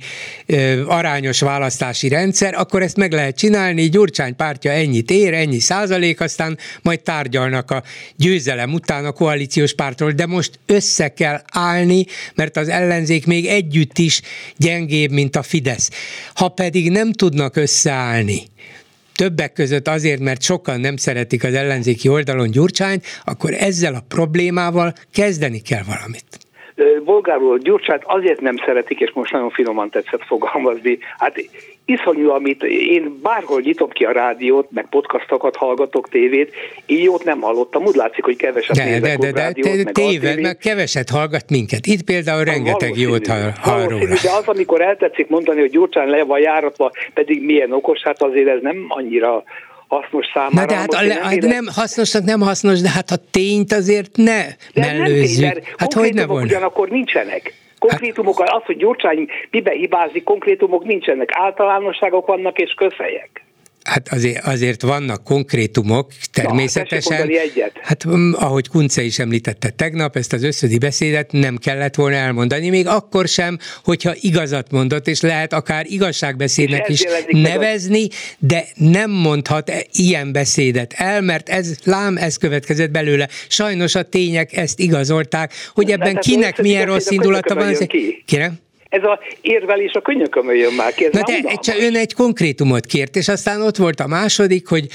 arányos választási rendszer, akkor ezt meg lehet csinálni, Gyurcsány pártja ennyit ér, ennyi százalék, aztán majd tárgyalnak a győzelem után a koalíciós pártról, de most össze kell állni, mert az ellenzék még együtt is gyengébb, mint a Fidesz. Ha pedig nem tudnak összeállni, többek között azért, mert sokan nem szeretik az ellenzéki oldalon Gyurcsányt, akkor ezzel a problémával kezdeni kell valamit. Bolgáról Gyurcsát azért nem szeretik, és most nagyon finoman tetszett fogalmazni. Hát iszonyú, amit én bárhol nyitom ki a rádiót, meg podcastokat hallgatok, tévét, így jót nem hallottam. Úgy látszik, hogy keveset de, nézek de, de, rádiót, de, meg téved, meg keveset hallgat minket. Itt például rengeteg jót hall, hall róla. De az, amikor eltetszik mondani, hogy Gyurcsán le van járatva, pedig milyen okos, hát azért ez nem annyira hasznos számára. Na de hát a, le, hát nem hasznosnak nem hasznos, de hát a tényt azért ne de mellőzzük. Nem tény, hát hogy ne volna? Ugyanakkor nincsenek. Konkrétumok, hát, az, hogy Gyurcsány mibe hibázik, konkrétumok nincsenek. Általánosságok vannak és közhelyek. Hát azért, azért vannak konkrétumok, természetesen. Na, hát mm, ahogy Kunce is említette tegnap, ezt az összödi beszédet nem kellett volna elmondani, még akkor sem, hogyha igazat mondott, és lehet akár igazságbeszédnek is nevezni, de nem mondhat ilyen beszédet el, mert ez lám, ez következett belőle. Sajnos a tények ezt igazolták, hogy ebben hát kinek milyen rossz indulata van. Kérem? Ez a érvelés a könyökömön jön már ki. Ez Na de csak ön egy konkrétumot kért, és aztán ott volt a második, hogy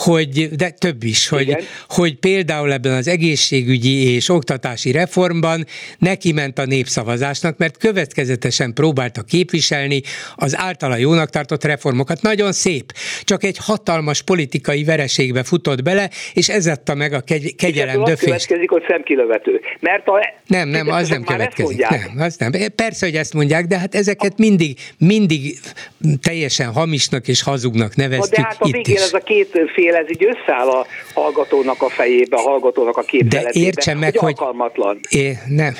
hogy, de több is, hogy, hogy például ebben az egészségügyi és oktatási reformban neki ment a népszavazásnak, mert következetesen próbálta képviselni az általa jónak tartott reformokat. Nagyon szép, csak egy hatalmas politikai vereségbe futott bele, és ez adta meg a kegy- kegyelem döfést. következik, hogy szemkilövető. Mert a... Nem, nem, az nem következik. Nem, az nem. Persze, hogy ezt mondják, de hát ezeket mindig, mindig teljesen hamisnak és hazugnak neveztük de hát a végén is. ez a két fél, ez így összeáll a hallgatónak a fejébe, a hallgatónak a képzeletébe. De értse meg, hogy... Alkalmatlan. É, nem.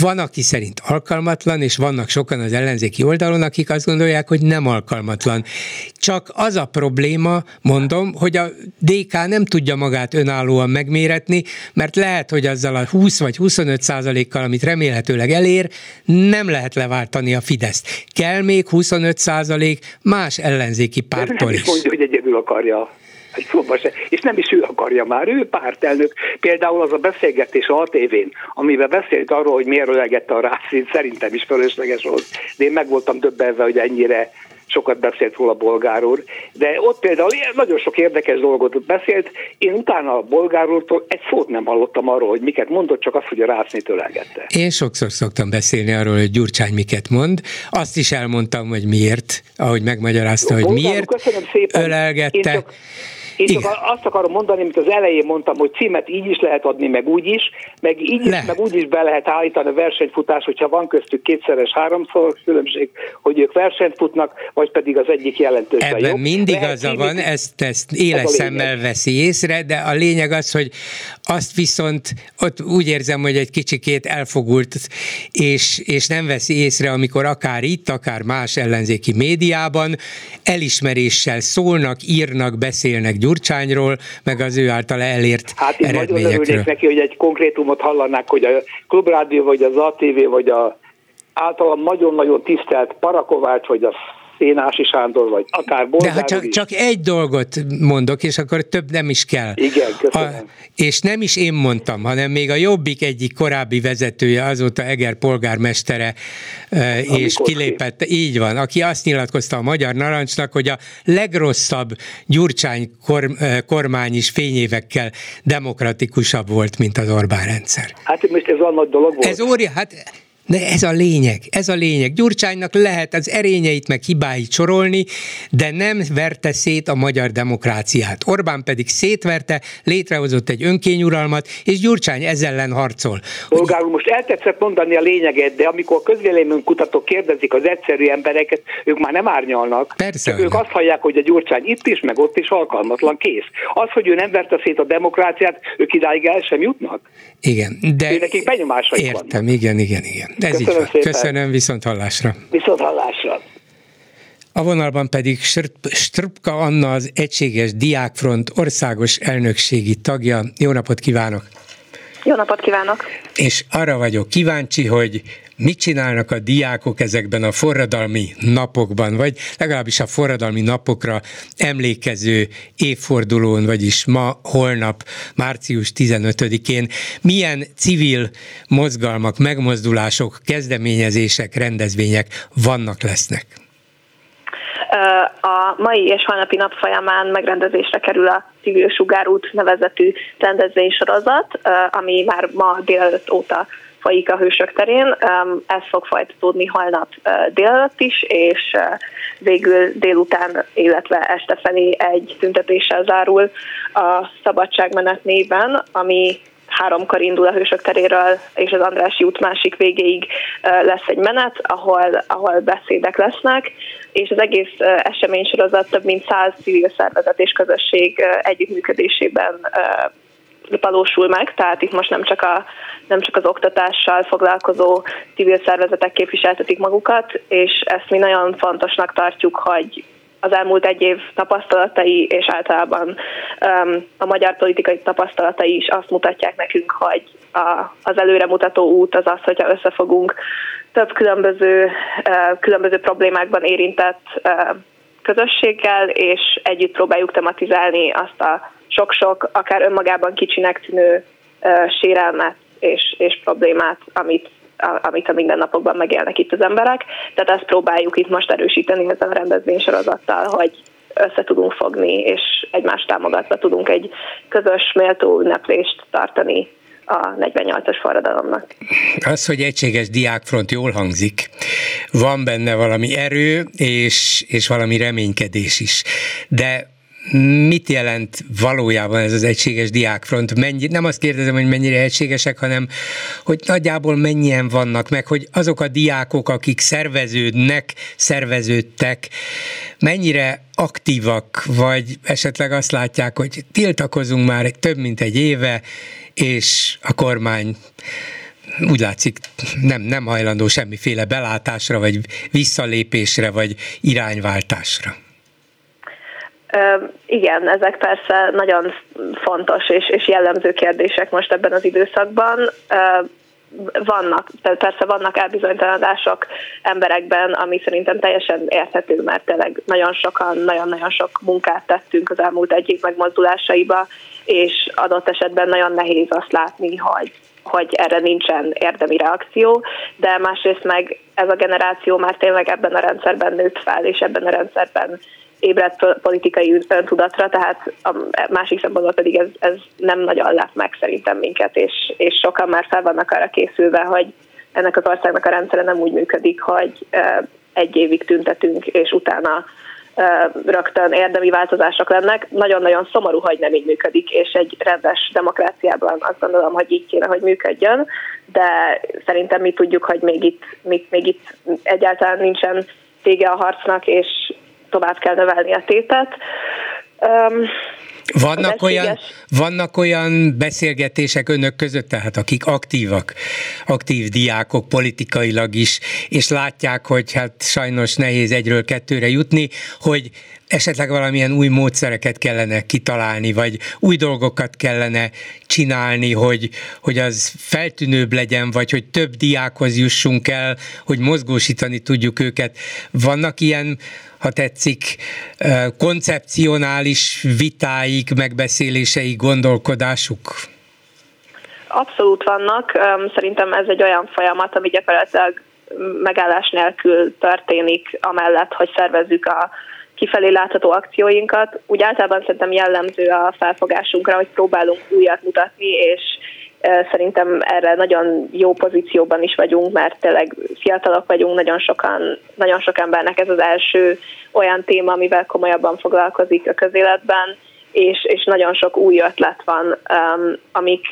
Van, aki szerint alkalmatlan, és vannak sokan az ellenzéki oldalon, akik azt gondolják, hogy nem alkalmatlan. Csak az a probléma, mondom, hogy a DK nem tudja magát önállóan megméretni, mert lehet, hogy azzal a 20 vagy 25 százalékkal, amit remélhetőleg elér, nem lehet leváltani a Fideszt. Kell még 25 százalék más ellenzéki pártól is. Mondja, hogy egyedül akarja egy szóba se. És nem is ő akarja már, ő pártelnök. Például az a beszélgetés a tévén, amiben beszélt arról, hogy miért ölegette a rászít, szerintem is fölösleges volt. De én meg voltam döbbenve, hogy ennyire sokat beszélt róla Bolgár úr, de ott például nagyon sok érdekes dolgot beszélt, én utána a Bolgár úrtól egy szót nem hallottam arról, hogy miket mondott, csak azt, hogy a rásznit ölelgette. Én sokszor szoktam beszélni arról, hogy Gyurcsány miket mond, azt is elmondtam, hogy miért, ahogy megmagyarázta, hogy Bolgár, miért ölelgette. Én csak én csak Igen. azt akarom mondani, amit az elején mondtam, hogy címet így is lehet adni, meg úgy is, meg így is, meg úgy is be lehet állítani a versenyfutás, hogyha van köztük kétszeres, háromszor különbség, hogy ők versenyt futnak, vagy pedig az egyik jelentős. Ebben jobb. mindig az van, ezt, ezt éles szemmel veszi észre, de a lényeg az, hogy azt viszont ott úgy érzem, hogy egy kicsikét elfogult, és, és nem veszi észre, amikor akár itt, akár más ellenzéki médiában elismeréssel szólnak, írnak, beszélnek Gyurcsányról, meg az ő által elért Hát én nagyon örülnék neki, hogy egy konkrétumot hallanák, hogy a Klubrádió, vagy az ATV, vagy a általam nagyon-nagyon tisztelt Parakovács, vagy a Szénási Sándor, vagy akár Bolgár De ha csak, csak egy dolgot mondok, és akkor több nem is kell. Igen, köszönöm. Ha, és nem is én mondtam, hanem még a Jobbik egyik korábbi vezetője, azóta Eger polgármestere, a és kilépett, így van, aki azt nyilatkozta a Magyar Narancsnak, hogy a legrosszabb Gyurcsány kormány is fényévekkel demokratikusabb volt, mint az Orbán rendszer. Hát most ez a nagy dolog volt. Ez óri, hát de ez a lényeg, ez a lényeg. Gyurcsánynak lehet az erényeit meg hibáit sorolni, de nem verte szét a magyar demokráciát. Orbán pedig szétverte, létrehozott egy önkényuralmat, és Gyurcsány ezzel ellen harcol. Polgár úr, most eltetszett mondani a lényeget, de amikor a közvélemény kutatók kérdezik az egyszerű embereket, ők már nem árnyalnak. Persze. Ők azt hallják, hogy a Gyurcsány itt is, meg ott is alkalmatlan, kész. Az, hogy ő nem verte szét a demokráciát, ők idáig el sem jutnak. Igen, de... Ő nekik benyomásaik Értem, vannak. igen, igen, igen. Ez Köszönöm így van. Szépen. Köszönöm, viszont hallásra. Viszont hallásra. A vonalban pedig Strupka Anna, az Egységes Diákfront országos elnökségi tagja. Jó napot kívánok! Jó napot kívánok! És arra vagyok kíváncsi, hogy mit csinálnak a diákok ezekben a forradalmi napokban, vagy legalábbis a forradalmi napokra emlékező évfordulón, vagyis ma, holnap, március 15-én, milyen civil mozgalmak, megmozdulások, kezdeményezések, rendezvények vannak, lesznek? A mai és holnapi nap folyamán megrendezésre kerül a Civil Sugárút nevezetű rendezvénysorozat, ami már ma délelőtt óta folyik a Hősök terén. Ez fog folytatódni holnap délelőtt is, és végül délután, illetve este felé egy tüntetéssel zárul a Szabadságmenet néven, ami háromkor indul a Hősök teréről, és az Andrási út másik végéig lesz egy menet, ahol, ahol beszédek lesznek, és az egész eseménysorozat több mint száz civil szervezet és közösség együttműködésében valósul meg, tehát itt most nem csak, a, nem csak az oktatással foglalkozó civil szervezetek képviseltetik magukat, és ezt mi nagyon fontosnak tartjuk, hogy az elmúlt egy év tapasztalatai, és általában um, a magyar politikai tapasztalatai is azt mutatják nekünk, hogy a, az előremutató út az az, hogyha összefogunk több különböző, uh, különböző problémákban érintett uh, közösséggel, és együtt próbáljuk tematizálni azt a sok-sok, akár önmagában kicsinek tűnő sérelmet és, és problémát, amit amit a mindennapokban megélnek itt az emberek. Tehát ezt próbáljuk itt most erősíteni ezen a rendezvénysorozattal, hogy össze tudunk fogni, és egymást támogatva tudunk egy közös méltó ünneplést tartani a 48-as forradalomnak. Az, hogy egységes diákfront jól hangzik, van benne valami erő és, és valami reménykedés is. De mit jelent valójában ez az egységes diákfront? Mennyi, nem azt kérdezem, hogy mennyire egységesek, hanem hogy nagyjából mennyien vannak, meg hogy azok a diákok, akik szerveződnek, szerveződtek, mennyire aktívak, vagy esetleg azt látják, hogy tiltakozunk már több mint egy éve, és a kormány úgy látszik nem, nem hajlandó semmiféle belátásra, vagy visszalépésre, vagy irányváltásra. Igen, ezek persze nagyon fontos és, és jellemző kérdések most ebben az időszakban. Vannak, persze vannak elbizonytalanodások emberekben, ami szerintem teljesen érthető, mert tényleg nagyon sokan, nagyon-nagyon sok munkát tettünk az elmúlt egy év megmozdulásaiba, és adott esetben nagyon nehéz azt látni, hogy, hogy erre nincsen érdemi reakció, de másrészt meg ez a generáció már tényleg ebben a rendszerben nőtt fel, és ebben a rendszerben ébredt politikai öntudatra, tehát a másik szempontból pedig ez, ez nem nagyon lep meg szerintem minket, és, és sokan már fel vannak arra készülve, hogy ennek az országnak a rendszere nem úgy működik, hogy egy évig tüntetünk, és utána rögtön érdemi változások lennek. Nagyon-nagyon szomorú, hogy nem így működik, és egy rendes demokráciában azt gondolom, hogy így kéne, hogy működjön, de szerintem mi tudjuk, hogy még itt, még, még itt egyáltalán nincsen vége a harcnak, és tovább kell növelni a tétet. Um, vannak olyan, vannak olyan beszélgetések önök között, tehát akik aktívak, aktív diákok politikailag is, és látják, hogy hát sajnos nehéz egyről kettőre jutni, hogy esetleg valamilyen új módszereket kellene kitalálni, vagy új dolgokat kellene csinálni, hogy, hogy az feltűnőbb legyen, vagy hogy több diákhoz jussunk el, hogy mozgósítani tudjuk őket. Vannak ilyen ha tetszik, koncepcionális vitáik, megbeszéléseik, gondolkodásuk? Abszolút vannak. Szerintem ez egy olyan folyamat, ami gyakorlatilag megállás nélkül történik, amellett, hogy szervezzük a kifelé látható akcióinkat. Úgy általában szerintem jellemző a felfogásunkra, hogy próbálunk újat mutatni, és Szerintem erre nagyon jó pozícióban is vagyunk, mert tényleg fiatalok vagyunk, nagyon sokan, nagyon sok embernek ez az első olyan téma, amivel komolyabban foglalkozik a közéletben, és, és nagyon sok új ötlet van, amik,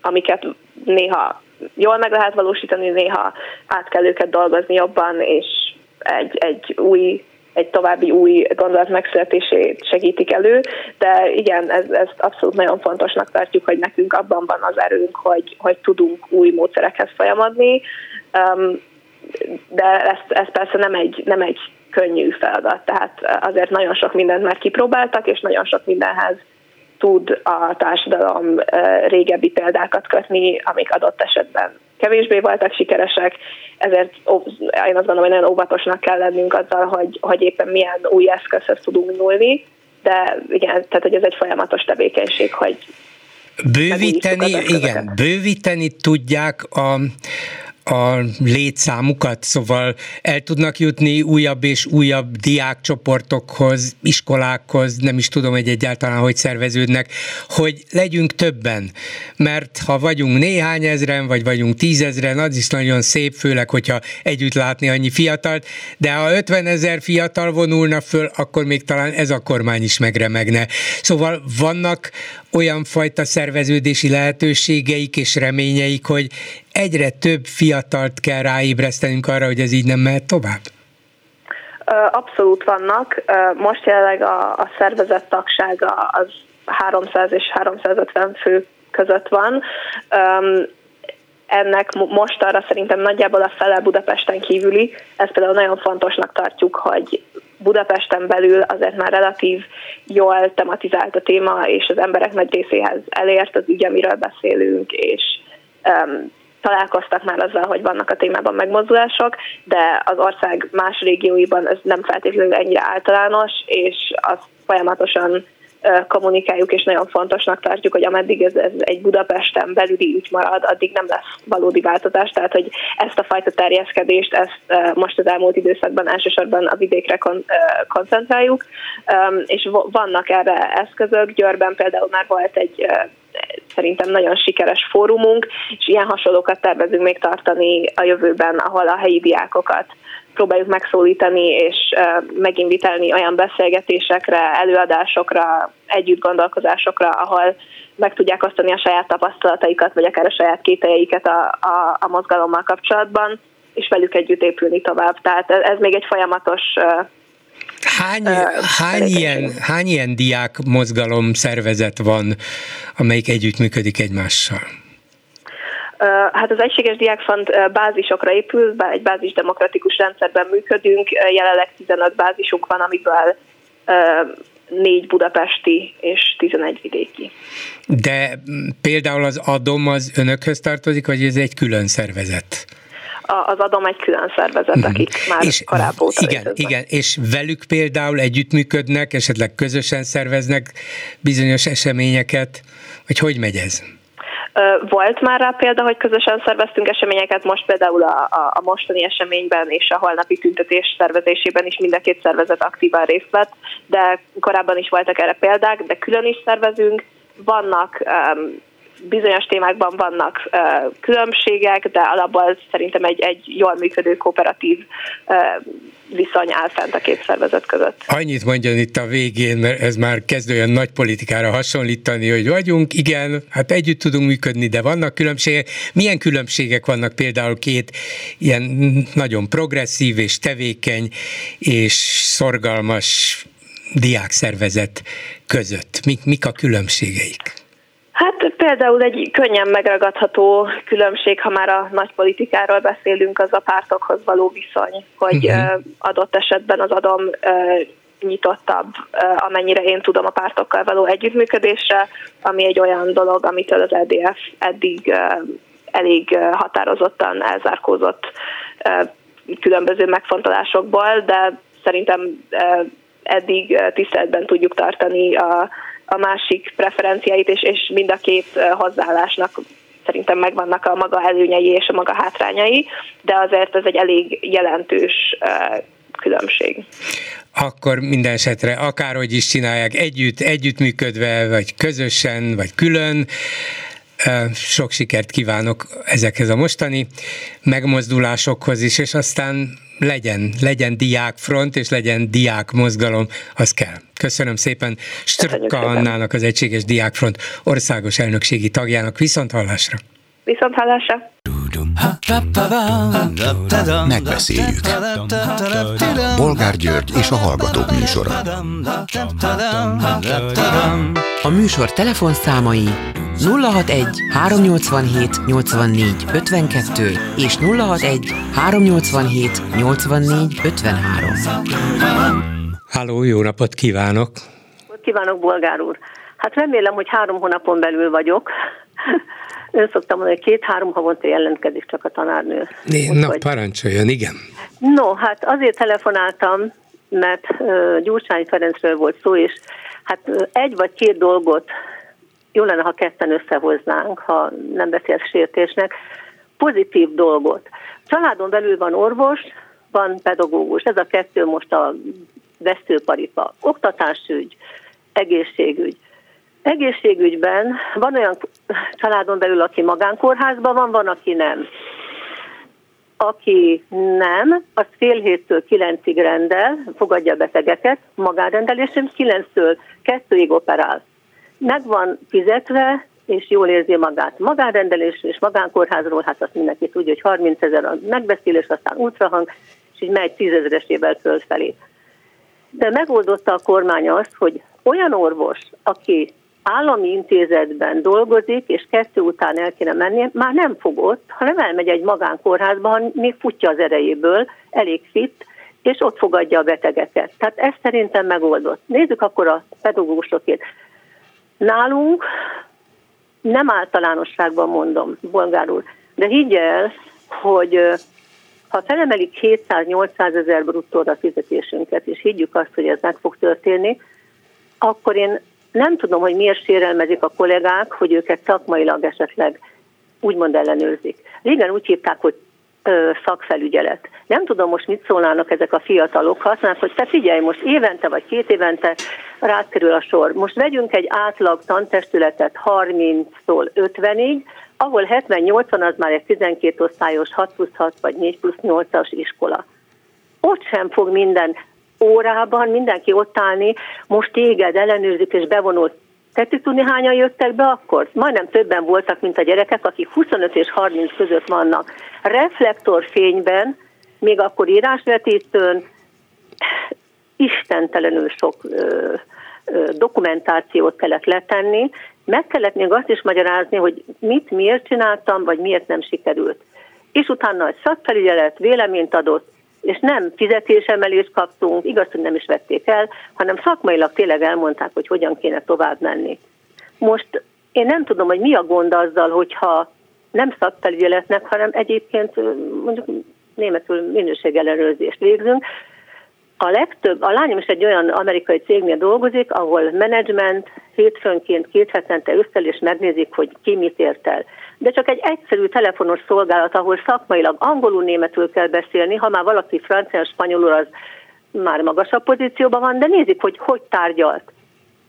amiket néha jól meg lehet valósítani, néha át kell őket dolgozni jobban, és egy, egy új egy további új gondolat megszületését segítik elő, de igen, ez, ezt abszolút nagyon fontosnak tartjuk, hogy nekünk abban van az erőnk, hogy, hogy tudunk új módszerekhez folyamodni, um, de ez, ez persze nem egy, nem egy könnyű feladat, tehát azért nagyon sok mindent már kipróbáltak, és nagyon sok mindenhez tud a társadalom régebbi példákat kötni, amik adott esetben kevésbé voltak sikeresek, ezért én azt gondolom, hogy nagyon óvatosnak kell lennünk azzal, hogy, hogy éppen milyen új eszközhöz tudunk nyúlni, de igen, tehát hogy ez egy folyamatos tevékenység, hogy Bővíteni, igen, bővíteni tudják a, a létszámukat, szóval el tudnak jutni újabb és újabb diákcsoportokhoz, iskolákhoz, nem is tudom, hogy egyáltalán hogy szerveződnek, hogy legyünk többen, mert ha vagyunk néhány ezren, vagy vagyunk tízezren, az is nagyon szép, főleg, hogyha együtt látni annyi fiatalt, de ha 50 ezer fiatal vonulna föl, akkor még talán ez a kormány is megremegne. Szóval vannak olyan fajta szerveződési lehetőségeik és reményeik, hogy egyre több fiatalt kell ráébresztenünk arra, hogy ez így nem mehet tovább? Abszolút vannak. Most jelenleg a, a szervezet tagsága az 300 és 350 fő között van. Ennek most arra szerintem nagyjából a fele Budapesten kívüli. Ezt például nagyon fontosnak tartjuk, hogy Budapesten belül azért már relatív jól tematizált a téma, és az emberek nagy részéhez elért az ügy, amiről beszélünk, és találkoztak már azzal, hogy vannak a témában megmozdulások, de az ország más régióiban ez nem feltétlenül ennyire általános, és az folyamatosan kommunikáljuk, és nagyon fontosnak tartjuk, hogy ameddig ez, ez egy Budapesten belüli ügy marad, addig nem lesz valódi változás, tehát hogy ezt a fajta terjeszkedést, ezt most az elmúlt időszakban elsősorban a vidékre kon, koncentráljuk, és vannak erre eszközök. Győrben például már volt egy szerintem nagyon sikeres fórumunk, és ilyen hasonlókat tervezünk még tartani a jövőben, ahol a helyi diákokat próbáljuk megszólítani és meginvitálni olyan beszélgetésekre, előadásokra, együtt gondolkozásokra, ahol meg tudják osztani a saját tapasztalataikat, vagy akár a saját kételjeiket a, a, a mozgalommal kapcsolatban, és velük együtt épülni tovább. Tehát ez még egy folyamatos Hány, hány, ilyen, hány ilyen diák mozgalom szervezet van, amelyik együttműködik egymással? Hát az Egységes Diákfond bázisokra épül, egy bázis demokratikus rendszerben működünk, jelenleg 15 bázisunk van, amiből négy budapesti és 11 vidéki. De például az ADOM az önökhöz tartozik, vagy ez egy külön szervezet? az adom egy külön szervezet, mhm. akik már és korábban óta Igen, léteznek. igen, és velük például együttműködnek, esetleg közösen szerveznek bizonyos eseményeket, vagy hogy megy ez? Volt már rá példa, hogy közösen szerveztünk eseményeket, most például a, a, a mostani eseményben és a holnapi tüntetés szervezésében is mind a két szervezet aktívan részt vett, de korábban is voltak erre példák, de külön is szervezünk. Vannak um, bizonyos témákban vannak uh, különbségek, de alapból szerintem egy, egy jól működő kooperatív uh, viszony áll fent a két szervezet között. Annyit mondjon itt a végén, mert ez már kezd olyan nagy politikára hasonlítani, hogy vagyunk, igen, hát együtt tudunk működni, de vannak különbségek. Milyen különbségek vannak például két ilyen nagyon progresszív és tevékeny és szorgalmas diákszervezet között? Mik, mik a különbségeik? Hát például egy könnyen megragadható különbség, ha már a nagy politikáról beszélünk, az a pártokhoz való viszony, hogy uh-huh. adott esetben az adom nyitottabb, amennyire én tudom a pártokkal való együttműködésre, ami egy olyan dolog, amitől az LDF eddig elég határozottan elzárkózott különböző megfontolásokból, de szerintem eddig tiszteletben tudjuk tartani a a másik preferenciáit, és, és mind a két hozzáállásnak szerintem megvannak a maga előnyei és a maga hátrányai, de azért ez egy elég jelentős különbség. Akkor minden esetre akárhogy is csinálják, együtt, együttműködve, vagy közösen, vagy külön, sok sikert kívánok ezekhez a mostani megmozdulásokhoz is, és aztán legyen, legyen diákfront, és legyen diák mozgalom, az kell. Köszönöm szépen Strka Annának, az Egységes Diákfront országos elnökségi tagjának. Viszont hallásra! Viszont hallásra! Megbeszéljük. Bolgár György és a Hallgatók műsora. A műsor telefonszámai 061 387 84 52 és 061 387 84 53. Háló, jó napot kívánok! Kívánok, Bolgár úr! Hát remélem, hogy három hónapon belül vagyok. Ön szoktam mondani, hogy két-három havonta jelentkezik csak a tanárnő. Né, na, vagy... parancsoljon, igen. No, hát azért telefonáltam, mert uh, Gyurcsány Ferencről volt szó, és hát uh, egy vagy két dolgot jó lenne, ha ketten összehoznánk, ha nem beszél sértésnek, pozitív dolgot. Családon belül van orvos, van pedagógus, ez a kettő most a vesztőparipa. Oktatásügy, egészségügy. Egészségügyben van olyan családon belül, aki magánkórházban van, van, aki nem. Aki nem, az fél héttől kilencig rendel, fogadja a betegeket, magánrendelésén kilenctől kettőig operál. Meg van fizetve, és jól érzi magát magánrendelésről és magánkórházról, hát azt mindenki tudja, hogy 30 ezer a megbeszélés, aztán ultrahang, és így megy tízezeresével fölfelé. De megoldotta a kormány azt, hogy olyan orvos, aki állami intézetben dolgozik, és kettő után el kéne mennie, már nem fog ott, hanem elmegy egy magánkórházba, ha még futja az erejéből, elég fit, és ott fogadja a betegeket. Tehát ez szerintem megoldott. Nézzük akkor a pedagógusokét. Nálunk nem általánosságban mondom, bolgár de higgye el, hogy ha felemelik 700-800 ezer bruttóra fizetésünket, és higgyük azt, hogy ez meg fog történni, akkor én Nem tudom, hogy miért sérelmezik a kollégák, hogy őket szakmailag esetleg úgymond ellenőrzik. Régen úgy hívták, hogy ö, szakfelügyelet. Nem tudom most mit szólnának ezek a fiatalok, használnak, hogy te figyelj, most évente vagy két évente rákerül a sor. Most vegyünk egy átlag tantestületet 30-tól 50-ig, ahol 70-80 az már egy 12 osztályos 6 plusz 6 vagy 4 plusz 8-as iskola. Ott sem fog minden órában mindenki ott állni, most téged ellenőrzik és bevonult Tettük tudni, hányan jöttek be akkor? Majdnem többen voltak, mint a gyerekek, akik 25 és 30 között vannak. Reflektorfényben, még akkor írásvetítőn, istentelenül sok ö, ö, dokumentációt kellett letenni, meg kellett még azt is magyarázni, hogy mit, miért csináltam, vagy miért nem sikerült. És utána egy szakfelügyelet véleményt adott, és nem fizetésemelést kaptunk, igaz, hogy nem is vették el, hanem szakmailag tényleg elmondták, hogy hogyan kéne tovább menni. Most én nem tudom, hogy mi a gond azzal, hogyha nem szakfelügyeletnek, hanem egyébként mondjuk németül minőségellenőrzést végzünk. A legtöbb, a lányom is egy olyan amerikai cégnél dolgozik, ahol menedzsment hétfőnként, két hetente összel és megnézik, hogy ki mit ért el de csak egy egyszerű telefonos szolgálat, ahol szakmailag angolul, németül kell beszélni, ha már valaki francia, spanyolul, az már magasabb pozícióban van, de nézik, hogy hogy tárgyalt.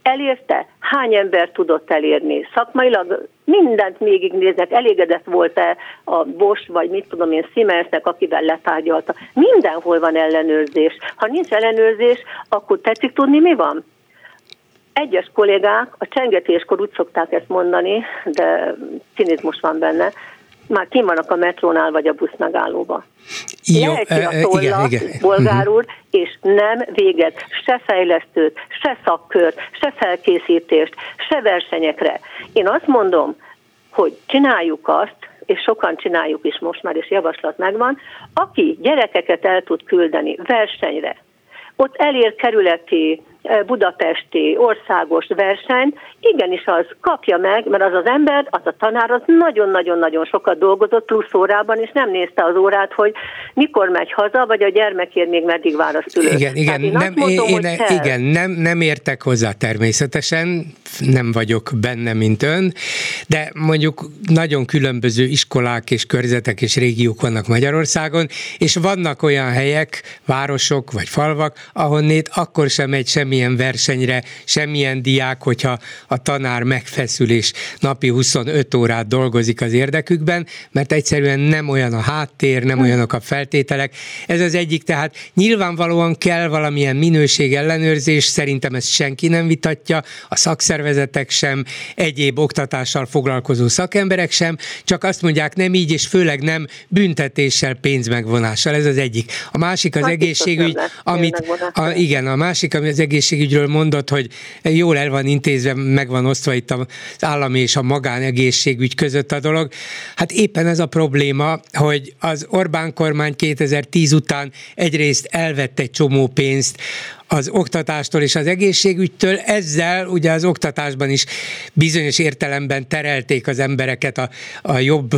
Elérte? Hány ember tudott elérni? Szakmailag mindent néznek, elégedett volt-e a Bosch, vagy mit tudom én, Siemensnek, akivel letárgyalta. Mindenhol van ellenőrzés. Ha nincs ellenőrzés, akkor tetszik tudni, mi van? Egyes kollégák a csengetéskor úgy szokták ezt mondani, de cinizmus van benne, már kim vannak a metrónál vagy a busz megállóba. Jó, Leheti a tollat, igen, igen. bolgár mhm. úr, és nem végez se fejlesztőt, se szakkört, se felkészítést, se versenyekre. Én azt mondom, hogy csináljuk azt, és sokan csináljuk is most már, és javaslat megvan, aki gyerekeket el tud küldeni versenyre, ott elér kerületi budapesti országos versenyt, igenis az kapja meg, mert az az ember, az a tanár, az nagyon-nagyon-nagyon sokat dolgozott plusz órában, és nem nézte az órát, hogy mikor megy haza, vagy a gyermekért még meddig vár a szülő. Igen, igen, én nem, mondom, én, én, igen nem, nem értek hozzá természetesen, nem vagyok benne, mint ön, de mondjuk nagyon különböző iskolák és körzetek és régiók vannak Magyarországon, és vannak olyan helyek, városok vagy falvak, ahonnét akkor sem megy semmi semmilyen versenyre, semmilyen diák, hogyha a tanár megfeszül és napi 25 órát dolgozik az érdekükben, mert egyszerűen nem olyan a háttér, nem olyanok a feltételek. Ez az egyik, tehát nyilvánvalóan kell valamilyen minőség ellenőrzés, szerintem ezt senki nem vitatja, a szakszervezetek sem, egyéb oktatással foglalkozó szakemberek sem, csak azt mondják nem így, és főleg nem büntetéssel, pénzmegvonással. Ez az egyik. A másik az hát egészségügy, amit, a, igen, a másik, ami az egészségügy egészségügyről mondott, hogy jól el van intézve, meg van osztva itt az állami és a magánegészségügy között a dolog. Hát éppen ez a probléma, hogy az Orbán kormány 2010 után egyrészt elvett egy csomó pénzt az oktatástól és az egészségügytől, ezzel ugye az oktatásban is bizonyos értelemben terelték az embereket, a, a jobb,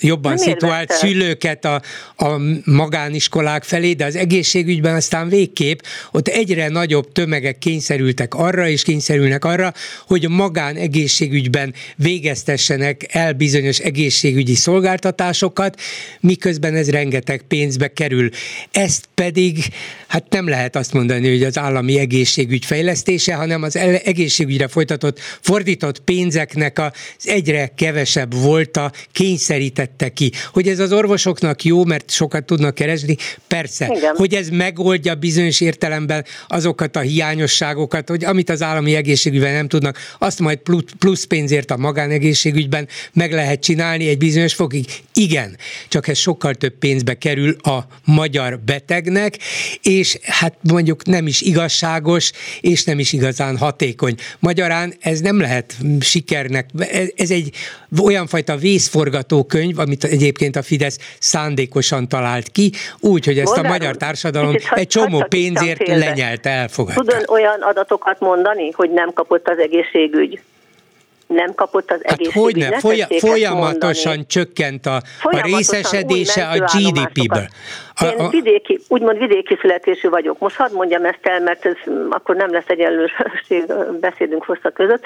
jobban Nem szituált érvette. szülőket a, a magániskolák felé, de az egészségügyben aztán végképp ott egyre nagyobb tömegek kényszerültek arra, és kényszerülnek arra, hogy a magán egészségügyben végeztessenek el bizonyos egészségügyi szolgáltatásokat, miközben ez rengeteg pénzbe kerül. Ezt pedig, hát nem lehet azt mondani, mondani, hogy az állami egészségügy fejlesztése, hanem az egészségügyre folytatott, fordított pénzeknek az egyre kevesebb volta kényszerítette ki. Hogy ez az orvosoknak jó, mert sokat tudnak keresni, persze. Igen. Hogy ez megoldja bizonyos értelemben azokat a hiányosságokat, hogy amit az állami egészségügyben nem tudnak, azt majd plusz pénzért a magánegészségügyben meg lehet csinálni egy bizonyos fokig. Igen, csak ez sokkal több pénzbe kerül a magyar betegnek, és hát mondjuk nem is igazságos, és nem is igazán hatékony. Magyarán ez nem lehet sikernek, ez egy olyan fajta vészforgatókönyv, amit egyébként a Fidesz szándékosan talált ki, úgy, hogy ezt a magyar társadalom egy csomó pénzért lenyelte, elfogadta. Tud olyan adatokat mondani, hogy nem kapott az egészségügy? Nem kapott az egészségügy. Hát hogyne, folya, folyamatosan mondani. csökkent a, folyamatosan a részesedése a GDP-ből. Én a... vidéki, úgymond vidéki születésű vagyok. Most hadd mondjam ezt el, mert ez, akkor nem lesz egyenlőség <laughs> beszédünk hossza között.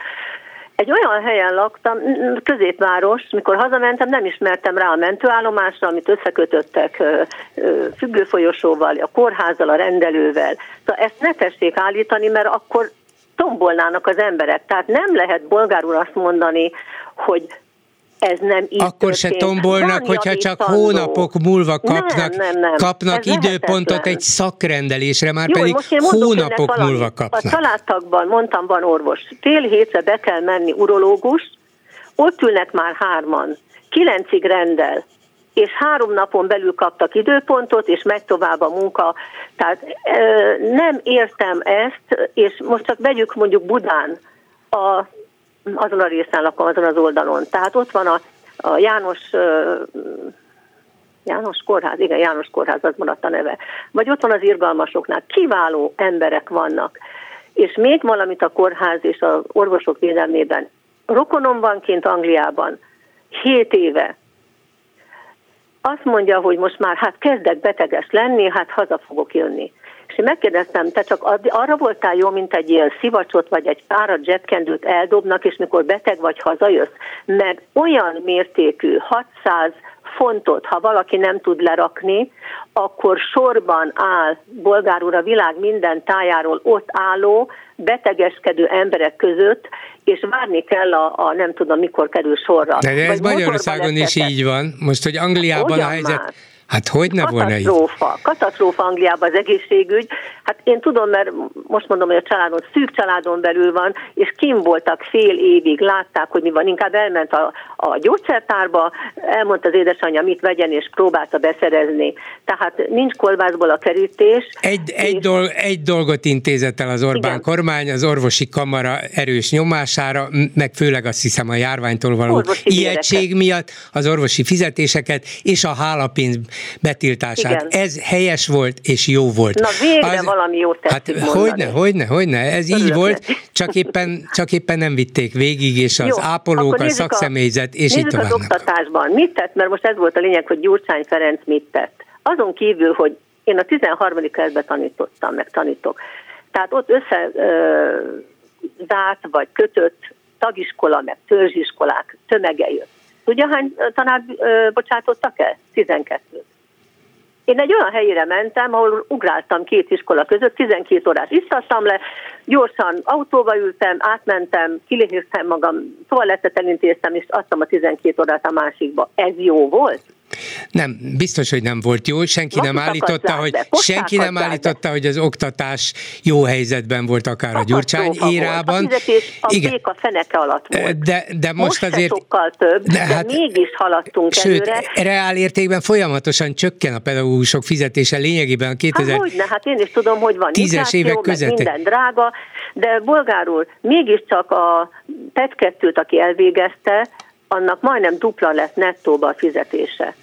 Egy olyan helyen laktam, középváros, mikor hazamentem, nem ismertem rá a mentőállomásra, amit összekötöttek függőfolyosóval, a kórházzal, a rendelővel. Szóval ezt ne tessék állítani, mert akkor tombolnának az emberek. Tehát nem lehet bolgárul azt mondani, hogy ez nem így Akkor történt. se tombolnak, Van hogyha csak hónapok múlva kapnak, nem, nem, nem. kapnak ez időpontot lehetetlen. egy szakrendelésre, már Jó, pedig hónapok múlva kapnak. A családtagban, mondtam, van orvos. Fél hétre be kell menni urológus, ott ülnek már hárman, kilencig rendel, és három napon belül kaptak időpontot, és megy tovább a munka. Tehát nem értem ezt, és most csak vegyük mondjuk Budán, a, azon a részen lakom, azon az oldalon. Tehát ott van a, a János János Kórház, igen, János Kórház, az maradt a neve. Vagy ott van az irgalmasoknál, kiváló emberek vannak. És még valamit a kórház és az orvosok védelmében. Rokonom van kint Angliában, 7 éve, azt mondja, hogy most már hát kezdek beteges lenni, hát haza fogok jönni. És én megkérdeztem, te csak arra voltál jó, mint egy ilyen szivacsot, vagy egy párat zsebkendőt eldobnak, és mikor beteg vagy, hazajössz. Mert olyan mértékű, 600 fontot, ha valaki nem tud lerakni, akkor sorban áll bolgárul a világ minden tájáról ott álló, betegeskedő emberek között, és várni kell a, a nem tudom mikor kerül sorra. De, ez Magyarországon is így van. Most, hogy Angliában a helyzet... Már? Hát hogy ne volna így? Katasztrófa. Katasztrófa Angliában az egészségügy. Hát én tudom, mert most mondom, hogy a családon szűk családon belül van, és kim voltak fél évig, látták, hogy mi van. Inkább elment a, a gyógyszertárba, elmondta az édesanyja, mit vegyen, és próbálta beszerezni. Tehát nincs kolbászból a kerítés. Egy, egy, dolg, egy dolgot intézett el az Orbán igen. kormány, az orvosi kamara erős nyomására, meg főleg azt hiszem a járványtól való ijegység miatt, az orvosi fizetéseket és a hálapénz betiltását. Igen. Ez helyes volt és jó volt. Na végre az, valami jót Hát hogyne, hogyne, hogyne, ez Örülök így volt, csak éppen, csak éppen nem vitték végig, és az jó, ápolók, a szakszemélyzet, és így tovább. az oktatásban. Mit tett? Mert most ez volt a lényeg, hogy Gyurcsány Ferenc mit tett. Azon kívül, hogy én a 13. kerületben tanítottam, meg tanítok. Tehát ott össze zárt vagy kötött tagiskola, meg törzsiskolák tömege jött. Tudja, hány tanár bocsátottak el? 12 én egy olyan helyére mentem, ahol ugráltam két iskola között, 12 órát visszasztam le, gyorsan autóba ültem, átmentem, kiléheztem magam, toalettet elintéztem, és adtam a 12 órát a másikba. Ez jó volt? Nem, biztos, hogy nem volt jó. Senki nem állította, hogy senki nem állította, hogy az oktatás jó helyzetben volt akár a Gyurcsány írában. A a Igen. a feneke alatt volt. De, de most, most azért... sokkal több, de, hát, de mégis haladtunk sőt, előre. reál értékben folyamatosan csökken a pedagógusok fizetése lényegében a 2000 hát hogyne, hát én is tudom, hogy van tízes évek között. minden drága, de bolgárul mégiscsak a PET 2 aki elvégezte, annak majdnem dupla lett nettóba a fizetése.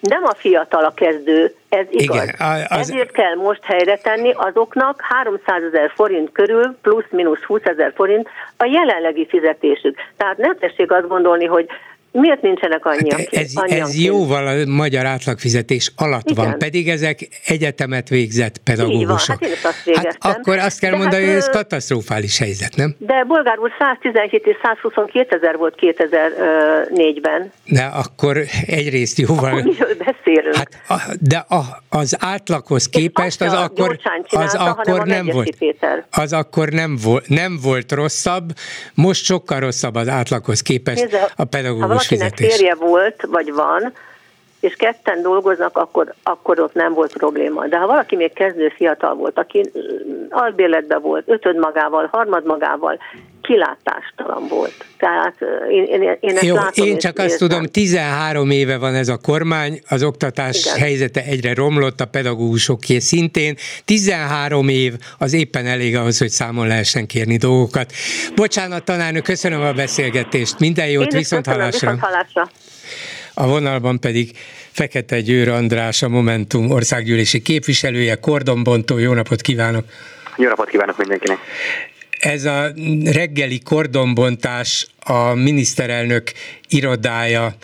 Nem a fiatal a kezdő, ez igaz. Igen, az... Ezért kell most helyre tenni azoknak 300 ezer forint körül, plusz-minusz 20 ezer forint a jelenlegi fizetésük. Tehát nem tessék azt gondolni, hogy Miért nincsenek annyi? Hát ez, ez jóval a magyar átlagfizetés alatt Igen. van, pedig ezek egyetemet végzett pedagógusok. Így van, hát én azt Hát akkor azt kell de mondani, hát, hogy ez katasztrofális helyzet, nem? De bolgárul 117 és 122 ezer volt 2004-ben. De akkor egyrészt jóval... Akkor miről beszélünk? Hát, de a, az átlaghoz képest az akkor, az akkor nem volt. Péter. Az akkor nem volt, nem volt rosszabb, most sokkal rosszabb az átlaghoz képest Nézze, a pedagógus valakinek fizetés. férje volt, vagy van, és ketten dolgoznak, akkor, akkor ott nem volt probléma. De ha valaki még kezdő fiatal volt, aki albérletben volt, ötöd magával, harmad magával, kilátástalan volt. Tehát én, én, én ezt Jó, látom, én csak azt tudom, 13 éve van ez a kormány, az oktatás Igen. helyzete egyre romlott, a pedagógusoké szintén. 13 év az éppen elég ahhoz, hogy számon lehessen kérni dolgokat. Bocsánat, tanárnő, köszönöm a beszélgetést. Minden jót, viszont hallásra. Viszont hallásra. A vonalban pedig Fekete Győr András, a Momentum országgyűlési képviselője, kordonbontó. Jó napot kívánok! Jó napot kívánok mindenkinek! ez a reggeli kordonbontás a miniszterelnök irodája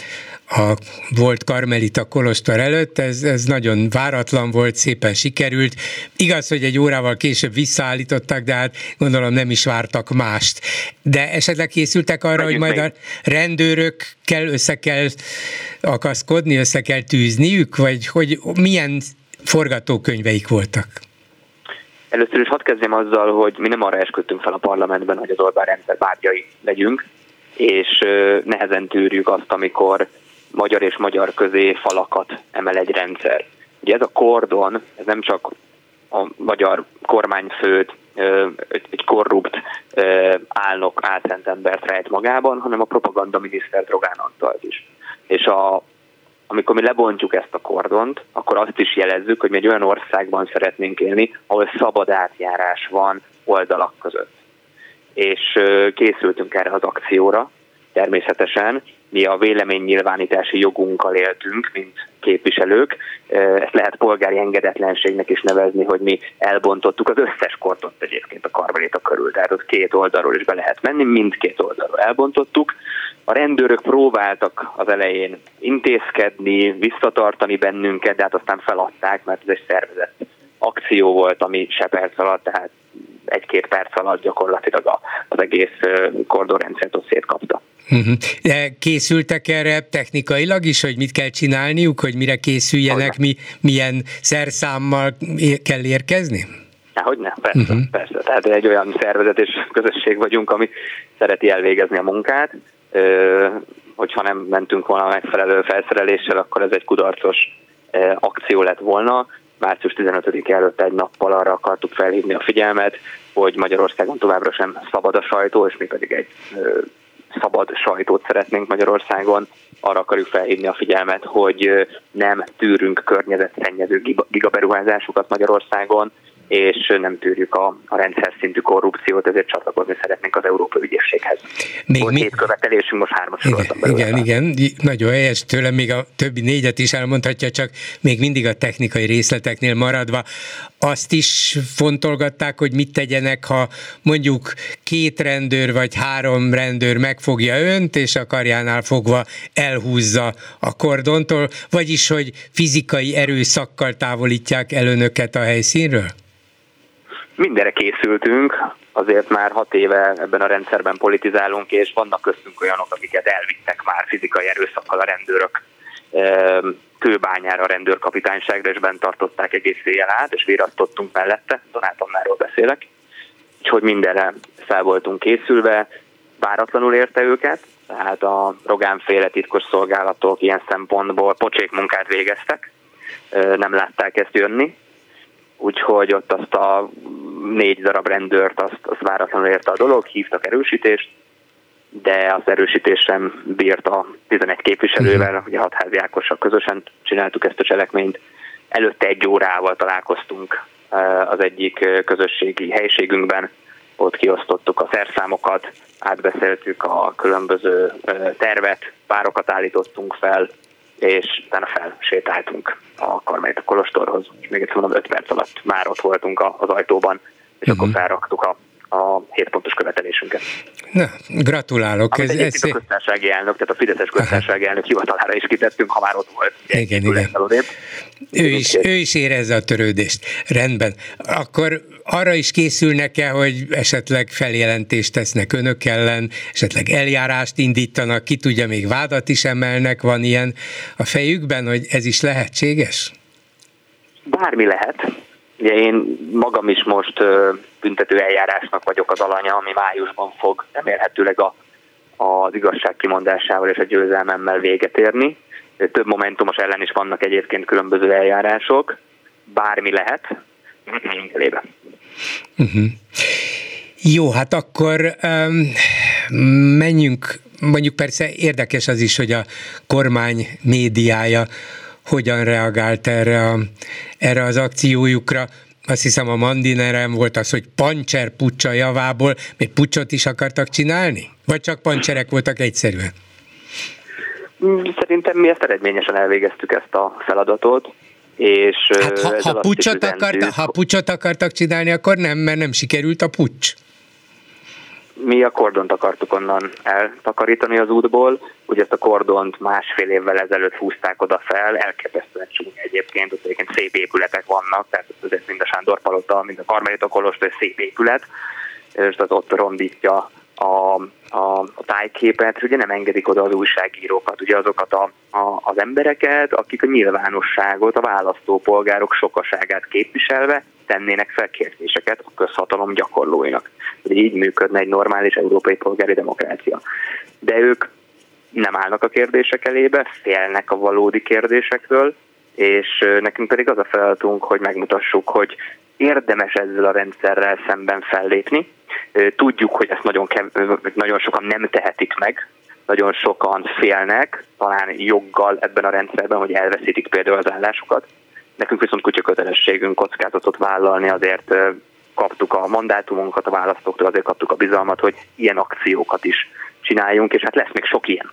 a volt Karmelita Kolostor előtt, ez, ez nagyon váratlan volt, szépen sikerült. Igaz, hogy egy órával később visszaállították, de hát gondolom nem is vártak mást. De esetleg készültek arra, Megyünk hogy majd még. a rendőrökkel össze kell akaszkodni, össze kell tűzniük, vagy hogy milyen forgatókönyveik voltak? Először is hadd kezdjem azzal, hogy mi nem arra esküdtünk fel a parlamentben, hogy az Orbán rendszer bárgyai legyünk, és nehezen tűrjük azt, amikor magyar és magyar közé falakat emel egy rendszer. Ugye ez a kordon, ez nem csak a magyar kormányfőt, egy korrupt álnok álszent embert rejt magában, hanem a propaganda miniszter Drogán Antalt is. És a, amikor mi lebontjuk ezt a kordont, akkor azt is jelezzük, hogy mi egy olyan országban szeretnénk élni, ahol szabad átjárás van oldalak között. És készültünk erre az akcióra, természetesen, mi a véleménynyilvánítási jogunkkal éltünk, mint képviselők. Ezt lehet polgári engedetlenségnek is nevezni, hogy mi elbontottuk az összes kortot egyébként a karvaléta körül, tehát ott két oldalról is be lehet menni, mindkét oldalról elbontottuk. A rendőrök próbáltak az elején intézkedni, visszatartani bennünket, de hát aztán feladták, mert ez egy szervezett akció volt, ami se perc alatt, tehát egy-két perc alatt gyakorlatilag az egész kordonrendszert ott szétkapta. Uh-huh. De készültek erre technikailag is, hogy mit kell csinálniuk, hogy mire készüljenek, mi, milyen szerszámmal kell érkezni? Hogy ne, persze, uh-huh. persze. Tehát egy olyan szervezet és közösség vagyunk, ami szereti elvégezni a munkát. Hogyha nem mentünk volna megfelelő felszereléssel, akkor ez egy kudarcos akció lett volna. Március 15 előtt egy nappal arra akartuk felhívni a figyelmet, hogy Magyarországon továbbra sem szabad a sajtó, és mi pedig egy szabad sajtót szeretnénk Magyarországon, arra akarjuk felhívni a figyelmet, hogy nem tűrünk környezetszennyező gigaberuházásokat Magyarországon, és nem tűrjük a, a rendszer szintű korrupciót, ezért csatlakozni szeretnénk az Európai Ügyészséghez. Még Volt mi... hét követelésünk, most hármas Igen, igen, igen, nagyon helyes tőlem, még a többi négyet is elmondhatja, csak még mindig a technikai részleteknél maradva. Azt is fontolgatták, hogy mit tegyenek, ha mondjuk két rendőr vagy három rendőr megfogja önt, és a karjánál fogva elhúzza a kordontól, vagyis, hogy fizikai erőszakkal távolítják el önöket a helyszínről? Mindenre készültünk, azért már hat éve ebben a rendszerben politizálunk, és vannak köztünk olyanok, akiket elvittek már fizikai erőszakkal a rendőrök kőbányára a rendőrkapitányságra, és bent tartották egész éjjel át, és virasztottunk mellette, Donátomnáról beszélek. Úgyhogy mindenre fel voltunk készülve, váratlanul érte őket, tehát a Rogánféle titkos szolgálatok ilyen szempontból pocsék munkát végeztek, nem látták ezt jönni, úgyhogy ott azt a négy darab rendőrt, azt, azt váratlanul érte a dolog, hívtak erősítést, de az erősítés sem bírt a 11 képviselővel, mhm. ugye hatházi Ákossal közösen csináltuk ezt a cselekményt. Előtte egy órával találkoztunk eh, az egyik eh, közösségi helységünkben, ott kiosztottuk a szerszámokat, átbeszéltük a különböző eh, tervet, párokat állítottunk fel, és utána felsétáltunk a Karmelita Kolostorhoz, és még egyszer mondom, 5 perc alatt már ott voltunk az ajtóban, és uh-huh. akkor mhm. felraktuk a a 7 pontos követelésünket. Na, gratulálok. Amit ez, ez a köztársasági elnök, tehát a Fideszes köztársasági elnök hivatalára is kitettünk, ha már ott volt. Igen, igen. Ő is, ő is érezze a törődést. Rendben. Akkor arra is készülnek-e, hogy esetleg feljelentést tesznek önök ellen, esetleg eljárást indítanak, ki tudja, még vádat is emelnek, van ilyen a fejükben, hogy ez is lehetséges? Bármi lehet. Ugye én magam is most büntető eljárásnak vagyok az alanya, ami májusban fog remélhetőleg a, az igazság kimondásával és a győzelmemmel véget érni. Több momentumos ellen is vannak egyébként különböző eljárások. Bármi lehet, menjünk elébe. Uh-huh. Jó, hát akkor um, menjünk, mondjuk persze érdekes az is, hogy a kormány médiája hogyan reagált erre, a, erre az akciójukra. Azt hiszem a Mandinerem volt az, hogy pancser pucsa javából, még pucsot is akartak csinálni? Vagy csak pancserek voltak egyszerűen? Szerintem mi ezt eredményesen elvégeztük ezt a feladatot. És hát ha, ha, pucsot akarta, ha pucsot akartak csinálni, akkor nem, mert nem sikerült a pucs. mi a kordont akartuk onnan eltakarítani az útból, ugye ezt a kordont másfél évvel ezelőtt húzták oda fel, elképesztően csúnya egyébként, ott egyébként szép épületek vannak, tehát azért mind a Sándor Palota, mind a Karmelita Kolostor, szép épület, és az ott rondítja a, a, a tájképet, ugye nem engedik oda az újságírókat, ugye azokat a, a, az embereket, akik a nyilvánosságot, a választópolgárok sokaságát képviselve tennének fel kérdéseket a közhatalom gyakorlóinak. Ugye így működne egy normális európai polgári demokrácia. De ők nem állnak a kérdések elébe, félnek a valódi kérdésekről, és nekünk pedig az a feladatunk, hogy megmutassuk, hogy érdemes ezzel a rendszerrel szemben fellépni. Tudjuk, hogy ezt nagyon, kev- nagyon sokan nem tehetik meg, nagyon sokan félnek, talán joggal ebben a rendszerben, hogy elveszítik például az állásukat. Nekünk viszont kutya kötelességünk kockázatot vállalni, azért kaptuk a mandátumunkat a választóktól, azért kaptuk a bizalmat, hogy ilyen akciókat is csináljunk, és hát lesz még sok ilyen.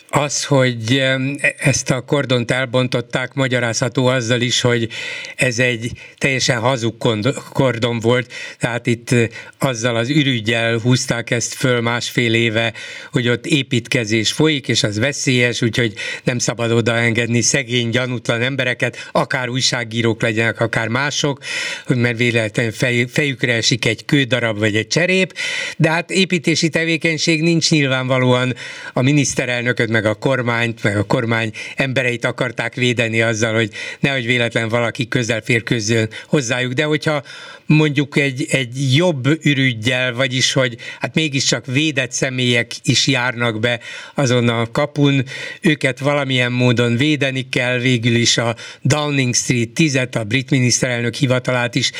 Az, hogy ezt a kordont elbontották, magyarázható azzal is, hogy ez egy teljesen hazug kordon volt, tehát itt azzal az ürügyel húzták ezt föl másfél éve, hogy ott építkezés folyik, és az veszélyes, úgyhogy nem szabad oda engedni szegény, gyanútlan embereket, akár újságírók legyenek, akár mások, mert véletlenül fej, fejükre esik egy kődarab vagy egy cserép, de hát építési tevékenység nincs nyilvánvalóan a miniszterelnököt, meg a kormányt, meg a kormány embereit akarták védeni azzal, hogy nehogy véletlen valaki közel férkőzzön hozzájuk, de hogyha mondjuk egy, egy jobb ürügyjel, vagyis hogy hát mégiscsak védett személyek is járnak be azon a kapun, őket valamilyen módon védeni kell, végül is a Downing Street 10 a brit miniszterelnök hivatalát is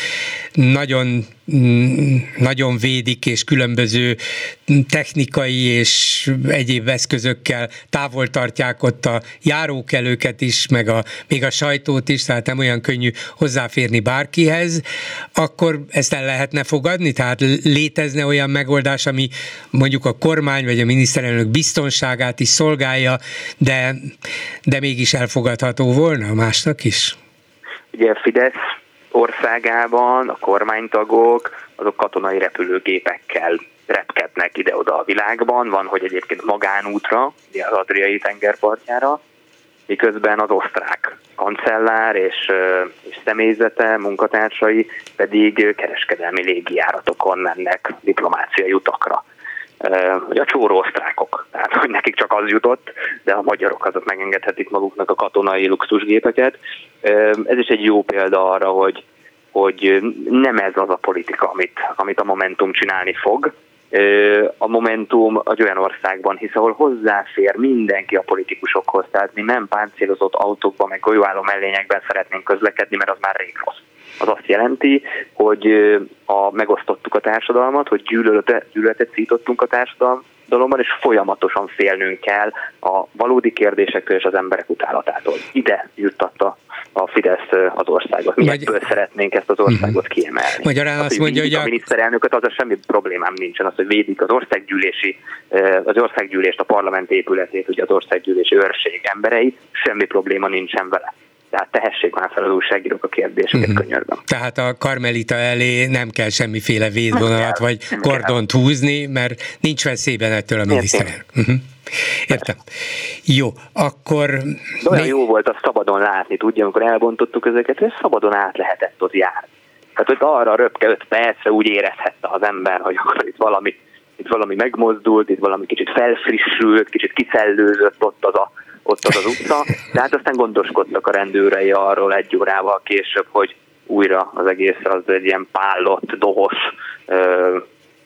nagyon Mm, nagyon védik, és különböző technikai és egyéb eszközökkel távol tartják ott a járókelőket is, meg a, még a sajtót is, tehát nem olyan könnyű hozzáférni bárkihez, akkor ezt el lehetne fogadni? Tehát létezne olyan megoldás, ami mondjuk a kormány vagy a miniszterelnök biztonságát is szolgálja, de, de mégis elfogadható volna másnak is? Ugye Fidesz országában a kormánytagok azok katonai repülőgépekkel repkednek ide-oda a világban, van, hogy egyébként magánútra, ugye az Adriai tengerpartjára, miközben az osztrák kancellár és, és személyzete, munkatársai pedig kereskedelmi légijáratokon mennek diplomáciai utakra. A csóró osztrákok, tehát hogy nekik csak az jutott, de a magyarok azok megengedhetik maguknak a katonai luxusgépeket. Ez is egy jó példa arra, hogy, hogy nem ez az a politika, amit, amit a Momentum csinálni fog. A Momentum egy olyan országban hisz, ahol hozzáfér mindenki a politikusokhoz, tehát mi nem páncélozott autókban, meg golyóálló mellényekben szeretnénk közlekedni, mert az már rég rossz. Az azt jelenti, hogy a, megosztottuk a társadalmat, hogy gyűlöletet, gyűlöletet szítottunk a társadalomban, és folyamatosan félnünk kell a valódi kérdésektől és az emberek utálatától. Ide juttatta a Fidesz az országot. Mi Magy... ebből szeretnénk ezt az országot mhm. kiemelni. Magyarán azt, azt mondja, hogy a miniszterelnököt, az semmi problémám nincsen, az, hogy védik az országgyűlési, az országgyűlést, a parlament épületét, ugye az országgyűlési őrség emberei, semmi probléma nincsen vele. Tehát tehessék már fel az újságírók a kérdéseket uh-huh. könyörben. Tehát a karmelita elé nem kell semmiféle védvonalat vagy kordont húzni, mert nincs veszélyben ettől a miniszter. Uh-huh. Értem. Jó, akkor... De olyan még... jó volt azt szabadon látni, tudja, amikor elbontottuk ezeket, hogy szabadon át lehetett ott járni. Tehát, hogy arra röpke öt percre úgy érezhette az ember, hogy akkor itt valami, itt valami megmozdult, itt valami kicsit felfrissült, kicsit kicellőzött ott az a ott az az utca, de hát aztán gondoskodtak a rendőrei arról egy órával később, hogy újra az egész az egy ilyen pállott, dohos,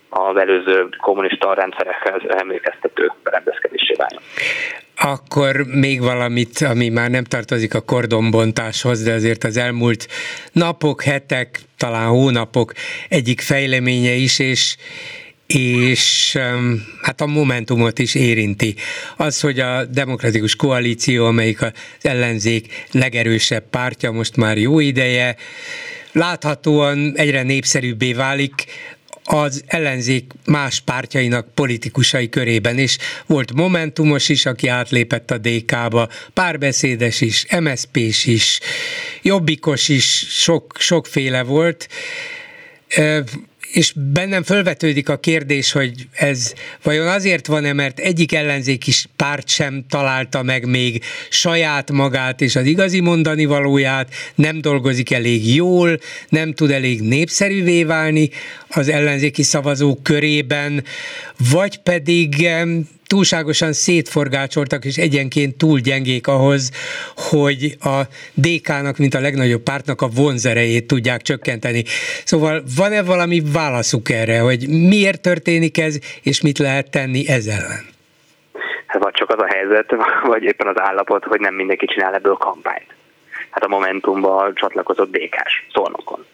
az előző kommunista rendszerekhez emlékeztető berendezkedésé váljon. Akkor még valamit, ami már nem tartozik a kordonbontáshoz, de azért az elmúlt napok, hetek, talán hónapok egyik fejleménye is, és és hát a momentumot is érinti. Az, hogy a demokratikus koalíció, amelyik az ellenzék legerősebb pártja most már jó ideje, láthatóan egyre népszerűbbé válik, az ellenzék más pártjainak politikusai körében is. Volt Momentumos is, aki átlépett a DK-ba, párbeszédes is, MSZP-s is, Jobbikos is, sok, sokféle volt és bennem fölvetődik a kérdés, hogy ez vajon azért van-e, mert egyik ellenzéki párt sem találta meg még saját magát és az igazi mondani valóját, nem dolgozik elég jól, nem tud elég népszerűvé válni az ellenzéki szavazók körében, vagy pedig túlságosan szétforgácsoltak, és egyenként túl gyengék ahhoz, hogy a DK-nak, mint a legnagyobb pártnak a vonzerejét tudják csökkenteni. Szóval van-e valami válaszuk erre, hogy miért történik ez, és mit lehet tenni ez ellen? Hát vagy csak az a helyzet, vagy éppen az állapot, hogy nem mindenki csinál ebből kampányt. Hát a Momentumban csatlakozott DK-s, Szolnokon.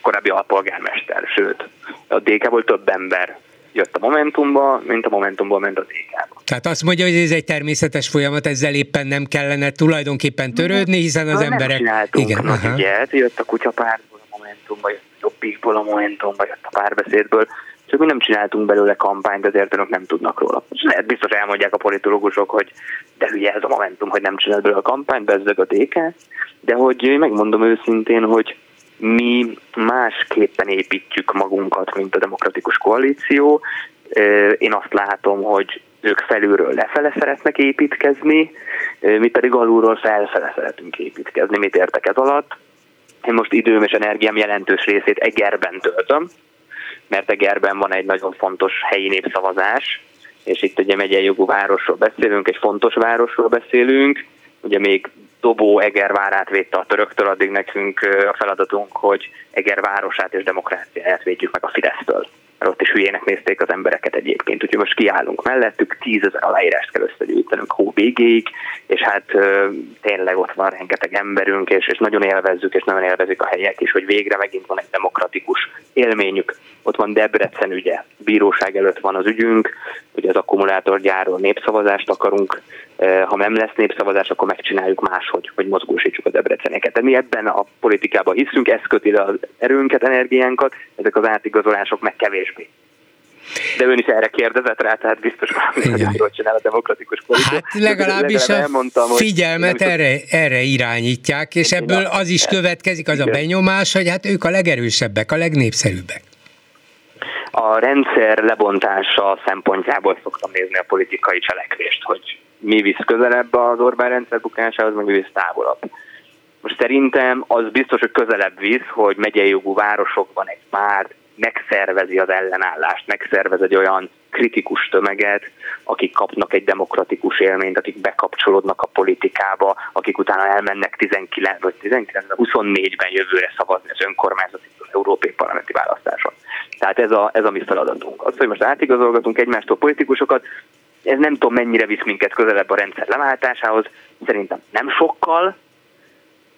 Korábbi alpolgármester, sőt, a DK-ból több ember jött a Momentumba, mint a Momentumból ment az DK-ba. Tehát azt mondja, hogy ez egy természetes folyamat, ezzel éppen nem kellene tulajdonképpen törődni, hiszen az nem emberek... Csináltunk igen, nagy ügyet, jött a kutyapártból a Momentumba, jött a Jobbikból a Momentumba, jött a párbeszédből, csak mi nem csináltunk belőle kampányt, ezért önök nem tudnak róla. És lehet biztos elmondják a politológusok, hogy de hülye ez a Momentum, hogy nem csinált belőle a kampányt, bezzeg a DK, de hogy megmondom őszintén, hogy mi másképpen építjük magunkat, mint a demokratikus koalíció. Én azt látom, hogy ők felülről lefele szeretnek építkezni, mi pedig alulról felfele szeretünk építkezni. Mit értek ez alatt? Én most időm és energiám jelentős részét Egerben töltöm, mert Egerben van egy nagyon fontos helyi népszavazás, és itt ugye megyei jogú városról beszélünk, egy fontos városról beszélünk, ugye még Dobó Egervárát védte a töröktől, addig nekünk a feladatunk, hogy Eger városát és demokráciáját védjük meg a Fidesztől. Mert ott is hülyének nézték az embereket egyébként. Úgyhogy most kiállunk mellettük, tízezer aláírást kell összegyűjtenünk hó végéig, és hát tényleg ott van rengeteg emberünk, és, és nagyon élvezzük, és nagyon élvezik a helyek is, hogy végre megint van egy demokratikus élményük. Ott van Debrecen ügye, bíróság előtt van az ügyünk, hogy az akkumulátorgyárról népszavazást akarunk, ha nem lesz népszavazás, akkor megcsináljuk máshogy, hogy mozgósítsuk a debreceneket. Tehát mi ebben a politikában hiszünk, ez köti le az erőnket, energiánkat, ezek az átigazolások meg kevésbé. De ön is erre kérdezett rá, tehát biztos hogy jól csinál a demokratikus politika. Hát legalábbis a elmondtam, figyelmet erre, erre irányítják, és ebből az is következik, az a benyomás, hogy hát ők a legerősebbek, a legnépszerűbbek. A rendszer lebontása szempontjából szoktam nézni a politikai cselekvést, hogy mi visz közelebb az Orbán rendszer bukásához, meg mi visz távolabb. Most szerintem az biztos, hogy közelebb visz, hogy megyei jogú városokban egy már megszervezi az ellenállást, megszervez egy olyan kritikus tömeget, akik kapnak egy demokratikus élményt, akik bekapcsolódnak a politikába, akik utána elmennek 19 vagy 19 24-ben jövőre szavazni az önkormányzati az európai parlamenti választáson. Tehát ez a, ez a mi feladatunk. Az, hogy most átigazolgatunk egymástól politikusokat, ez nem tudom mennyire visz minket közelebb a rendszer leváltásához, szerintem nem sokkal,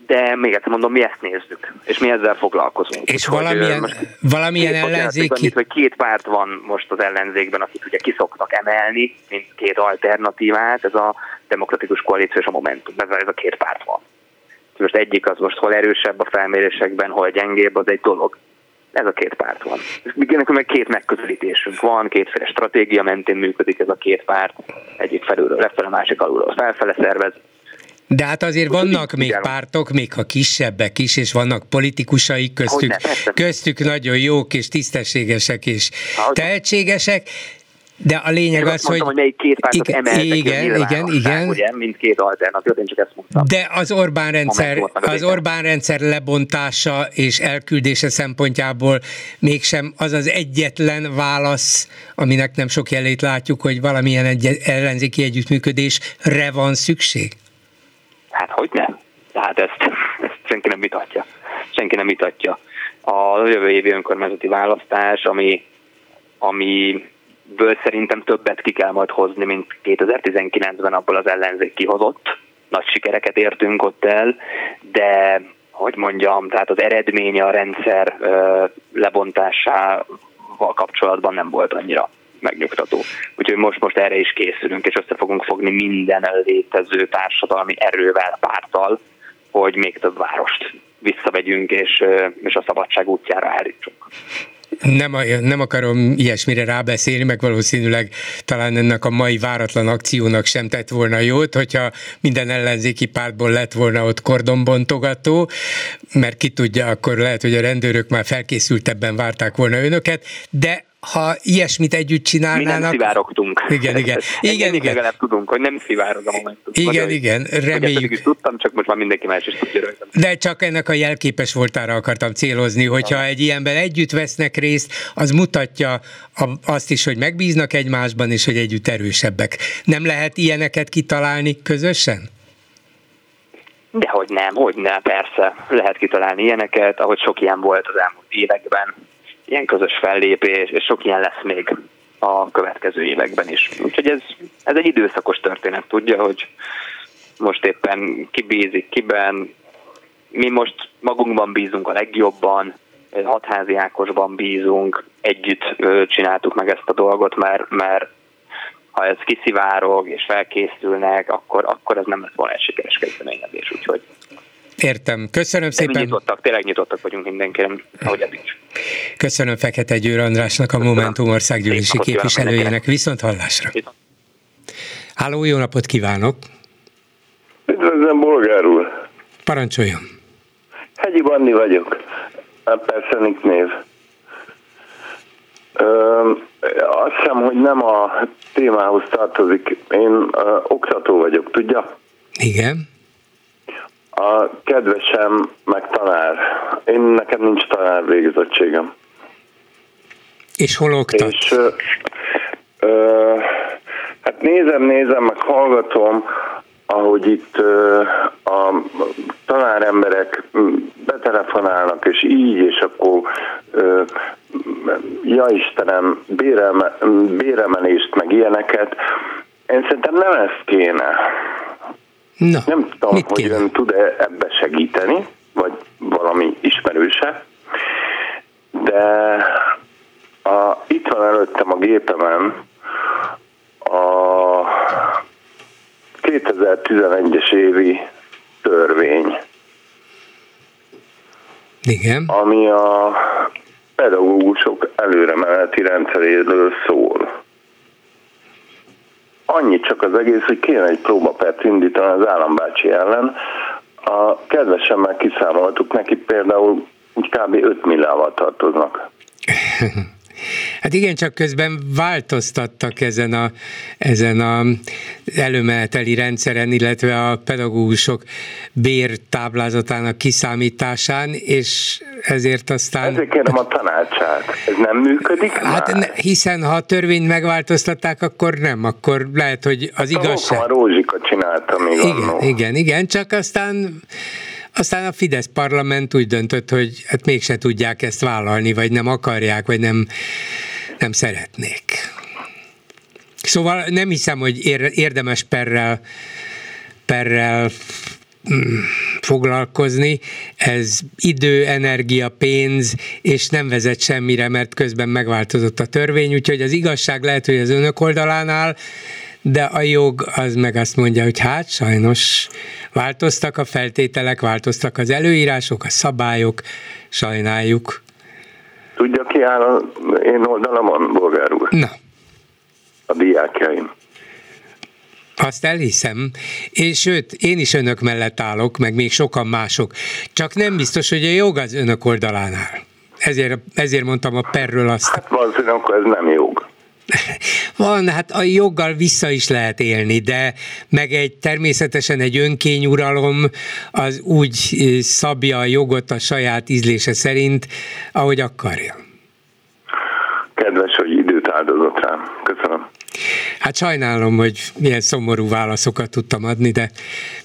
de még egyszer mondom, mi ezt nézzük, és mi ezzel foglalkozunk. És Úgy, valamilyen, most valamilyen ellenzéki... Annyit, hogy két párt van most az ellenzékben, akik ugye kiszoktak emelni, mint két alternatívát, ez a demokratikus koalíció és a Momentum, ez a, ez a két párt van. Most egyik az most hol erősebb a felmérésekben, hol gyengébb, az egy dolog. Ez a két párt van. Nekünk meg két megközelítésünk van, kétféle stratégia mentén működik ez a két párt. Egyik felülről lefele, másik alulról felfele szervez. De hát azért vannak még pártok, még ha kisebbek is, és vannak politikusai köztük, ne, köztük nagyon jók és tisztességesek és tehetségesek, de a lényeg én az, mondtam, hogy... hogy melyik két pártot igen, emeltek igen, igen, igen. Ugye, mint két alternatív, én csak ezt mondtam. De az Orbán rendszer, az Orbán rendszer lebontása és elküldése szempontjából mégsem az az egyetlen válasz, aminek nem sok jelét látjuk, hogy valamilyen egy, ellenzéki együttműködésre van szükség? Hát hogy nem? Tehát ezt, <laughs> ezt senki nem vitatja. Senki nem vitatja. A jövő évi önkormányzati választás, ami, ami ből szerintem többet ki kell majd hozni, mint 2019-ben abból az ellenzék kihozott. Nagy sikereket értünk ott el, de hogy mondjam, tehát az eredménye a rendszer lebontásával kapcsolatban nem volt annyira megnyugtató. Úgyhogy most, most erre is készülünk, és össze fogunk fogni minden létező társadalmi erővel, pártal, hogy még több várost visszavegyünk, és, és a szabadság útjára állítsunk. Nem, nem akarom ilyesmire rábeszélni, meg valószínűleg talán ennek a mai váratlan akciónak sem tett volna jót, hogyha minden ellenzéki pártból lett volna ott kordonbontogató, mert ki tudja, akkor lehet, hogy a rendőrök már felkészültebben várták volna önöket, de ha ilyesmit együtt csinálnának... Mi nem szivárogtunk. Igen, igen. <laughs> igen, igen. legalább tudunk, hogy nem szivárog a momentum. Igen, Magyar, igen, reméljük. Is tudtam, csak most már mindenki más is tudja rajta. De csak ennek a jelképes voltára akartam célozni, hogyha egy ilyenben együtt vesznek részt, az mutatja azt is, hogy megbíznak egymásban, és hogy együtt erősebbek. Nem lehet ilyeneket kitalálni közösen? Dehogy nem, hogy nem, persze. Lehet kitalálni ilyeneket, ahogy sok ilyen volt az elmúlt években ilyen közös fellépés, és sok ilyen lesz még a következő években is. Úgyhogy ez, ez egy időszakos történet, tudja, hogy most éppen ki bízik kiben, mi most magunkban bízunk a legjobban, hatházi Ákosban bízunk, együtt csináltuk meg ezt a dolgot, mert, mert ha ez kiszivárog és felkészülnek, akkor, akkor ez nem lesz volna egy sikeres kezdeményezés, úgyhogy Értem. Köszönöm De szépen. nyitottak, tényleg nyitottak vagyunk mindenkire, ahogy eddig is. Köszönöm Fekete Győr Andrásnak, a Momentum országgyűlési képviselőjének. Viszont hallásra. Háló, jó napot kívánok! Üdvözlöm, bolgár úr! Parancsoljon! Hegyi Banni vagyok. Hát persze nincs név. Ö, azt hiszem, hogy nem a témához tartozik. Én ö, oktató vagyok, tudja? Igen. A kedvesem meg tanár. Én nekem nincs tanár végzettségem. És hol oktat? És, ö, ö, hát nézem, nézem, meg hallgatom, ahogy itt ö, a tanáremberek betelefonálnak, és így, és akkor ö, ja Istenem, bérelme, béremelést, meg ilyeneket. Én szerintem nem ez kéne Na, Nem tudom, hogy kéne? ön tud-e ebbe segíteni, vagy valami ismerőse, de a, itt van előttem a gépemen a 2011-es évi törvény. Igen. Ami a pedagógusok előremeneti rendszeréről szól annyi csak az egész, hogy kéne egy próbapert indítani az állambácsi ellen. A kedvesemmel kiszámoltuk neki például úgy kb. 5 milliával tartoznak. <laughs> Hát igen, csak közben változtattak ezen a, ezen a előmeheteli rendszeren, illetve a pedagógusok bértáblázatának kiszámításán, és ezért aztán... Ezért kérem a tanácsát. Ez nem működik Hát már? hiszen ha a törvényt megváltoztatták, akkor nem, akkor lehet, hogy az hát igazság... A Rózsika csinálta még Igen, annó. igen, igen, csak aztán aztán a Fidesz parlament úgy döntött, hogy hát mégse tudják ezt vállalni, vagy nem akarják, vagy nem, nem szeretnék. Szóval nem hiszem, hogy érdemes perrel, perrel mm, foglalkozni, ez idő, energia, pénz, és nem vezet semmire, mert közben megváltozott a törvény, úgyhogy az igazság lehet, hogy az önök oldalán áll, de a jog az meg azt mondja, hogy hát sajnos változtak a feltételek, változtak az előírások, a szabályok, sajnáljuk. Tudja ki áll a én oldalamon, bolgár úr? Na. A diákjaim. Azt elhiszem, és sőt, én is önök mellett állok, meg még sokan mások. Csak nem biztos, hogy a jog az önök oldalán áll. Ezért, ezért mondtam a perről azt. Hát valószínűleg akkor ez nem jog. Van, hát a joggal vissza is lehet élni, de meg egy természetesen egy önkényuralom az úgy szabja a jogot a saját ízlése szerint, ahogy akarja. Kedves, hogy időt áldozott rám. Köszönöm. Hát sajnálom, hogy milyen szomorú válaszokat tudtam adni, de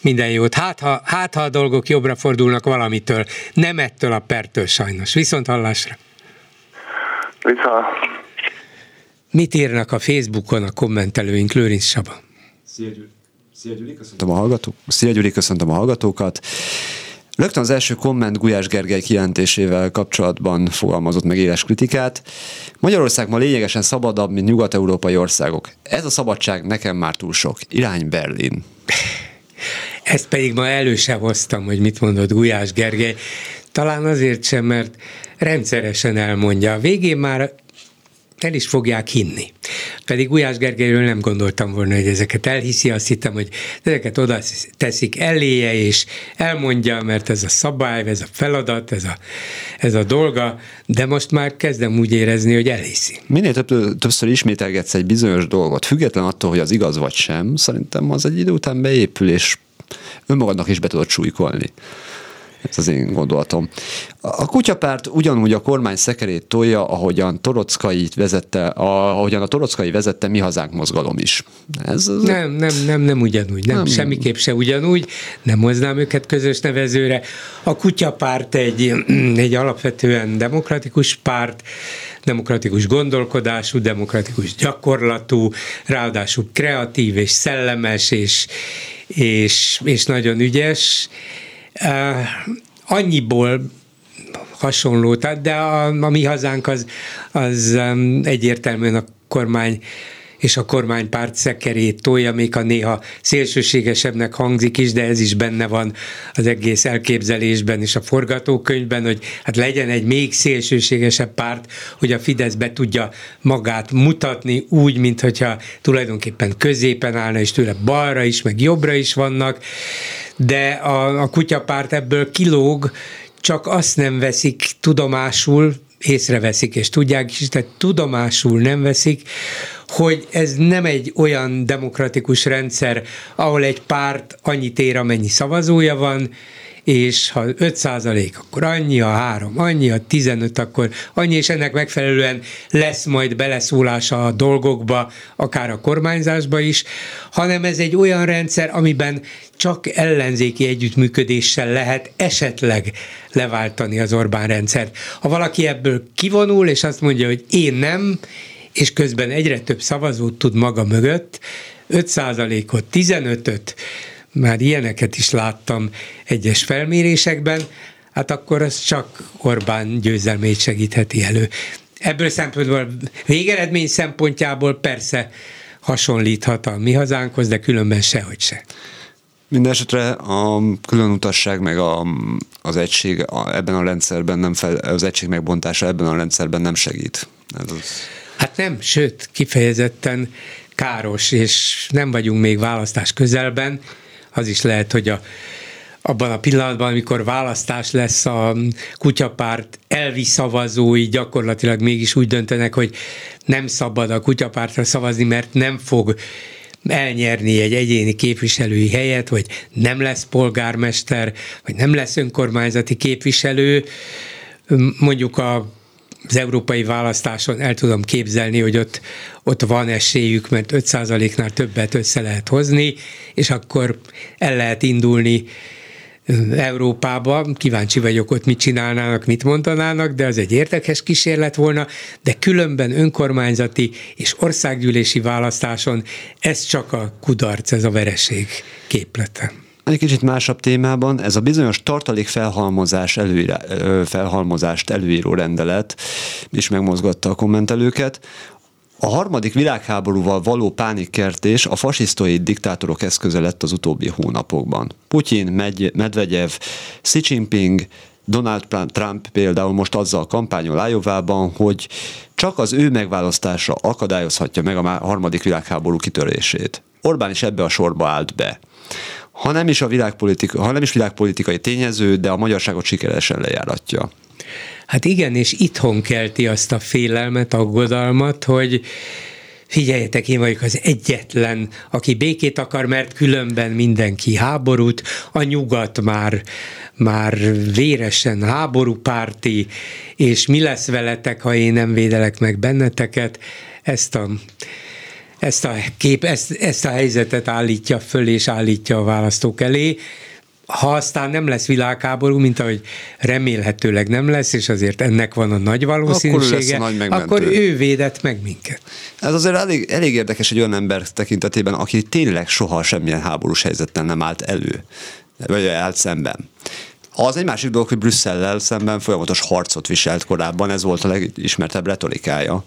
minden jót. Hát ha, hát, ha a dolgok jobbra fordulnak valamitől, nem ettől a pertől sajnos. Viszont hallásra. Vissza. Mit írnak a Facebookon a kommentelőink, Lőrinc Saba? Szia Gyuri, Szia Gyuri köszöntöm a, hallgató... Szia Gyuri, köszöntöm a hallgatókat. Rögtön az első komment Gulyás Gergely kijelentésével kapcsolatban fogalmazott meg éles kritikát. Magyarország ma lényegesen szabadabb, mint nyugat-európai országok. Ez a szabadság nekem már túl sok. Irány Berlin. Ezt pedig ma elő sem hoztam, hogy mit mondott Gulyás Gergely. Talán azért sem, mert rendszeresen elmondja. A végén már el is fogják hinni. Pedig Gulyás Gergelyről nem gondoltam volna, hogy ezeket elhiszi, azt hittem, hogy ezeket oda teszik eléje, és elmondja, mert ez a szabály, ez a feladat, ez a, ez a dolga, de most már kezdem úgy érezni, hogy elhiszi. Minél több, többször ismételgetsz egy bizonyos dolgot, független attól, hogy az igaz vagy sem, szerintem az egy idő után beépül, és önmagadnak is be tudod súlykolni. Ez az én gondolatom. A kutyapárt ugyanúgy a kormány szekerét tolja, ahogyan Torockai vezette, ahogyan a Torockai vezette Mi Hazánk mozgalom is. Ez, az nem, nem, nem, nem ugyanúgy, nem, nem, semmiképp se ugyanúgy, nem hoznám őket közös nevezőre. A kutyapárt egy, <clears throat> egy alapvetően demokratikus párt, demokratikus gondolkodású, demokratikus gyakorlatú, ráadásul kreatív és szellemes és, és, és nagyon ügyes annyiból hasonló, de a, a mi hazánk az, az um, egyértelműen a kormány és a kormánypárt szekerét tolja, még a néha szélsőségesebbnek hangzik is, de ez is benne van az egész elképzelésben és a forgatókönyvben, hogy hát legyen egy még szélsőségesebb párt, hogy a Fidesz be tudja magát mutatni úgy, mint hogyha tulajdonképpen középen állna, és tőle balra is, meg jobbra is vannak, de a, a kutyapárt ebből kilóg, csak azt nem veszik tudomásul, észreveszik, és tudják is, tehát tudomásul nem veszik, hogy ez nem egy olyan demokratikus rendszer, ahol egy párt annyit ér, amennyi szavazója van, és ha 5 százalék, akkor annyi, a 3 annyi, a 15, akkor annyi, és ennek megfelelően lesz majd beleszólása a dolgokba, akár a kormányzásba is, hanem ez egy olyan rendszer, amiben csak ellenzéki együttműködéssel lehet esetleg leváltani az Orbán rendszert. Ha valaki ebből kivonul, és azt mondja, hogy én nem, és közben egyre több szavazót tud maga mögött, 5%-ot, 15-öt, már ilyeneket is láttam egyes felmérésekben, hát akkor az csak Orbán győzelmét segítheti elő. Ebből szempontból végeredmény szempontjából persze hasonlíthat a mi hazánkhoz, de különben sehogy se. Mindenesetre a külön utasság meg a, az egység a, ebben a rendszerben nem fel, az egység megbontása ebben a rendszerben nem segít. Ez az... Hát nem, sőt, kifejezetten káros, és nem vagyunk még választás közelben, az is lehet, hogy a, abban a pillanatban, amikor választás lesz, a kutyapárt elvi szavazói gyakorlatilag mégis úgy döntenek, hogy nem szabad a kutyapártra szavazni, mert nem fog elnyerni egy egyéni képviselői helyet, vagy nem lesz polgármester, vagy nem lesz önkormányzati képviselő, mondjuk a az európai választáson el tudom képzelni, hogy ott, ott van esélyük, mert 5%-nál többet össze lehet hozni, és akkor el lehet indulni Európába, kíváncsi vagyok ott, mit csinálnának, mit mondanának, de az egy érdekes kísérlet volna, de különben önkormányzati és országgyűlési választáson ez csak a kudarc, ez a vereség képlete. Egy kicsit másabb témában, ez a bizonyos tartalék felhalmozás előírá, felhalmozást előíró rendelet is megmozgatta a kommentelőket. A harmadik világháborúval való pánikkertés a fasisztoid diktátorok eszköze lett az utóbbi hónapokban. Putyin, Medvegyev, Xi Jinping, Donald Trump például most azzal kampányol Ájovában, hogy csak az ő megválasztása akadályozhatja meg a harmadik világháború kitörését. Orbán is ebbe a sorba állt be ha nem is a világpolitika, ha nem is világpolitikai tényező, de a magyarságot sikeresen lejáratja. Hát igen, és itthon kelti azt a félelmet, aggodalmat, hogy figyeljetek, én vagyok az egyetlen, aki békét akar, mert különben mindenki háborút, a nyugat már, már véresen háborúpárti, és mi lesz veletek, ha én nem védelek meg benneteket, ezt a ezt a, kép, ezt, ezt a helyzetet állítja föl és állítja a választók elé. Ha aztán nem lesz világháború, mint ahogy remélhetőleg nem lesz, és azért ennek van a nagy valószínűsége, akkor ő, nagy akkor ő védett meg minket. Ez azért elég, elég érdekes egy olyan ember tekintetében, aki tényleg soha semmilyen háborús helyzettel nem állt elő, vagy állt szemben. Az egy másik dolog, hogy Brüsszellel szemben folyamatos harcot viselt korábban, ez volt a legismertebb retorikája.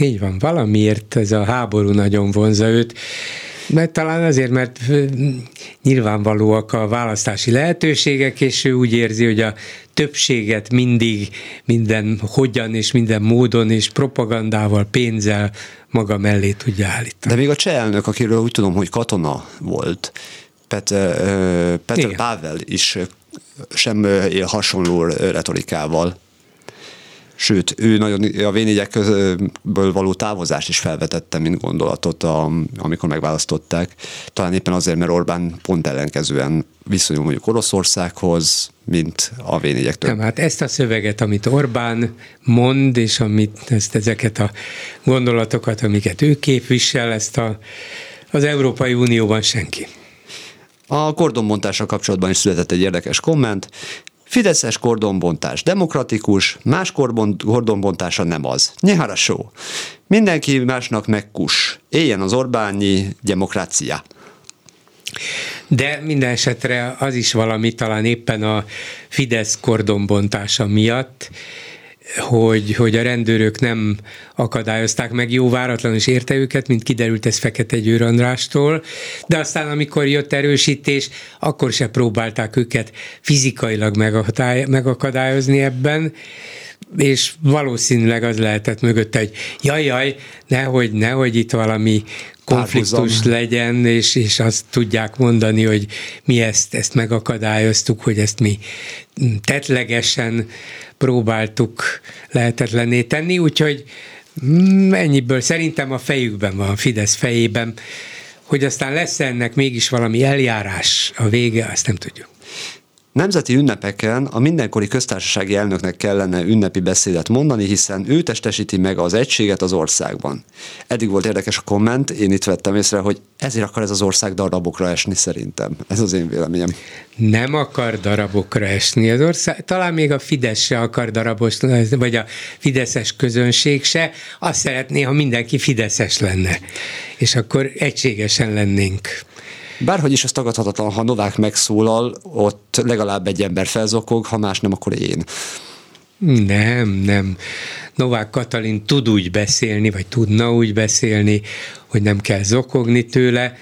Így van, valamiért ez a háború nagyon vonza őt. Mert talán azért, mert nyilvánvalóak a választási lehetőségek, és ő úgy érzi, hogy a többséget mindig minden hogyan és minden módon és propagandával, pénzzel maga mellé tudja állítani. De még a cseh elnök, akiről úgy tudom, hogy katona volt, Peter, Peter Pavel is sem él hasonló retorikával. Sőt, ő nagyon a v való távozást is felvetette, mint gondolatot, a, amikor megválasztották. Talán éppen azért, mert Orbán pont ellenkezően viszonyul mondjuk Oroszországhoz, mint a v Nem, hát ezt a szöveget, amit Orbán mond, és amit, ezt, ezeket a gondolatokat, amiket ő képvisel, ezt a, az Európai Unióban senki. A kordonbontással kapcsolatban is született egy érdekes komment. Fideszes kordonbontás demokratikus, más kordonbontása nem az. Nyehara só. Mindenki másnak megkus. Éljen az Orbányi demokrácia. De minden esetre az is valami talán éppen a Fidesz kordonbontása miatt, hogy, hogy a rendőrök nem akadályozták meg, jó váratlan is érte őket, mint kiderült ez Fekete Győr Andrástól, de aztán amikor jött erősítés, akkor se próbálták őket fizikailag megakadályozni ebben, és valószínűleg az lehetett mögötte, hogy jaj, jaj, nehogy, nehogy itt valami konfliktus Párhuzam. legyen, és, és azt tudják mondani, hogy mi ezt, ezt megakadályoztuk, hogy ezt mi tetlegesen próbáltuk lehetetlenné tenni, úgyhogy mm, ennyiből szerintem a fejükben van, a Fidesz fejében, hogy aztán lesz ennek mégis valami eljárás a vége, azt nem tudjuk. Nemzeti ünnepeken a mindenkori köztársasági elnöknek kellene ünnepi beszédet mondani, hiszen ő testesíti meg az egységet az országban. Eddig volt érdekes a komment, én itt vettem észre, hogy ezért akar ez az ország darabokra esni szerintem. Ez az én véleményem. Nem akar darabokra esni az ország, talán még a Fidesz se akar darabos, vagy a fideszes közönség se. Azt szeretné, ha mindenki fideszes lenne, és akkor egységesen lennénk. Bárhogy is ez tagadhatatlan, ha Novák megszólal, ott legalább egy ember felzokog, ha más nem, akkor én. Nem, nem. Novák Katalin tud úgy beszélni, vagy tudna úgy beszélni, hogy nem kell zokogni tőle.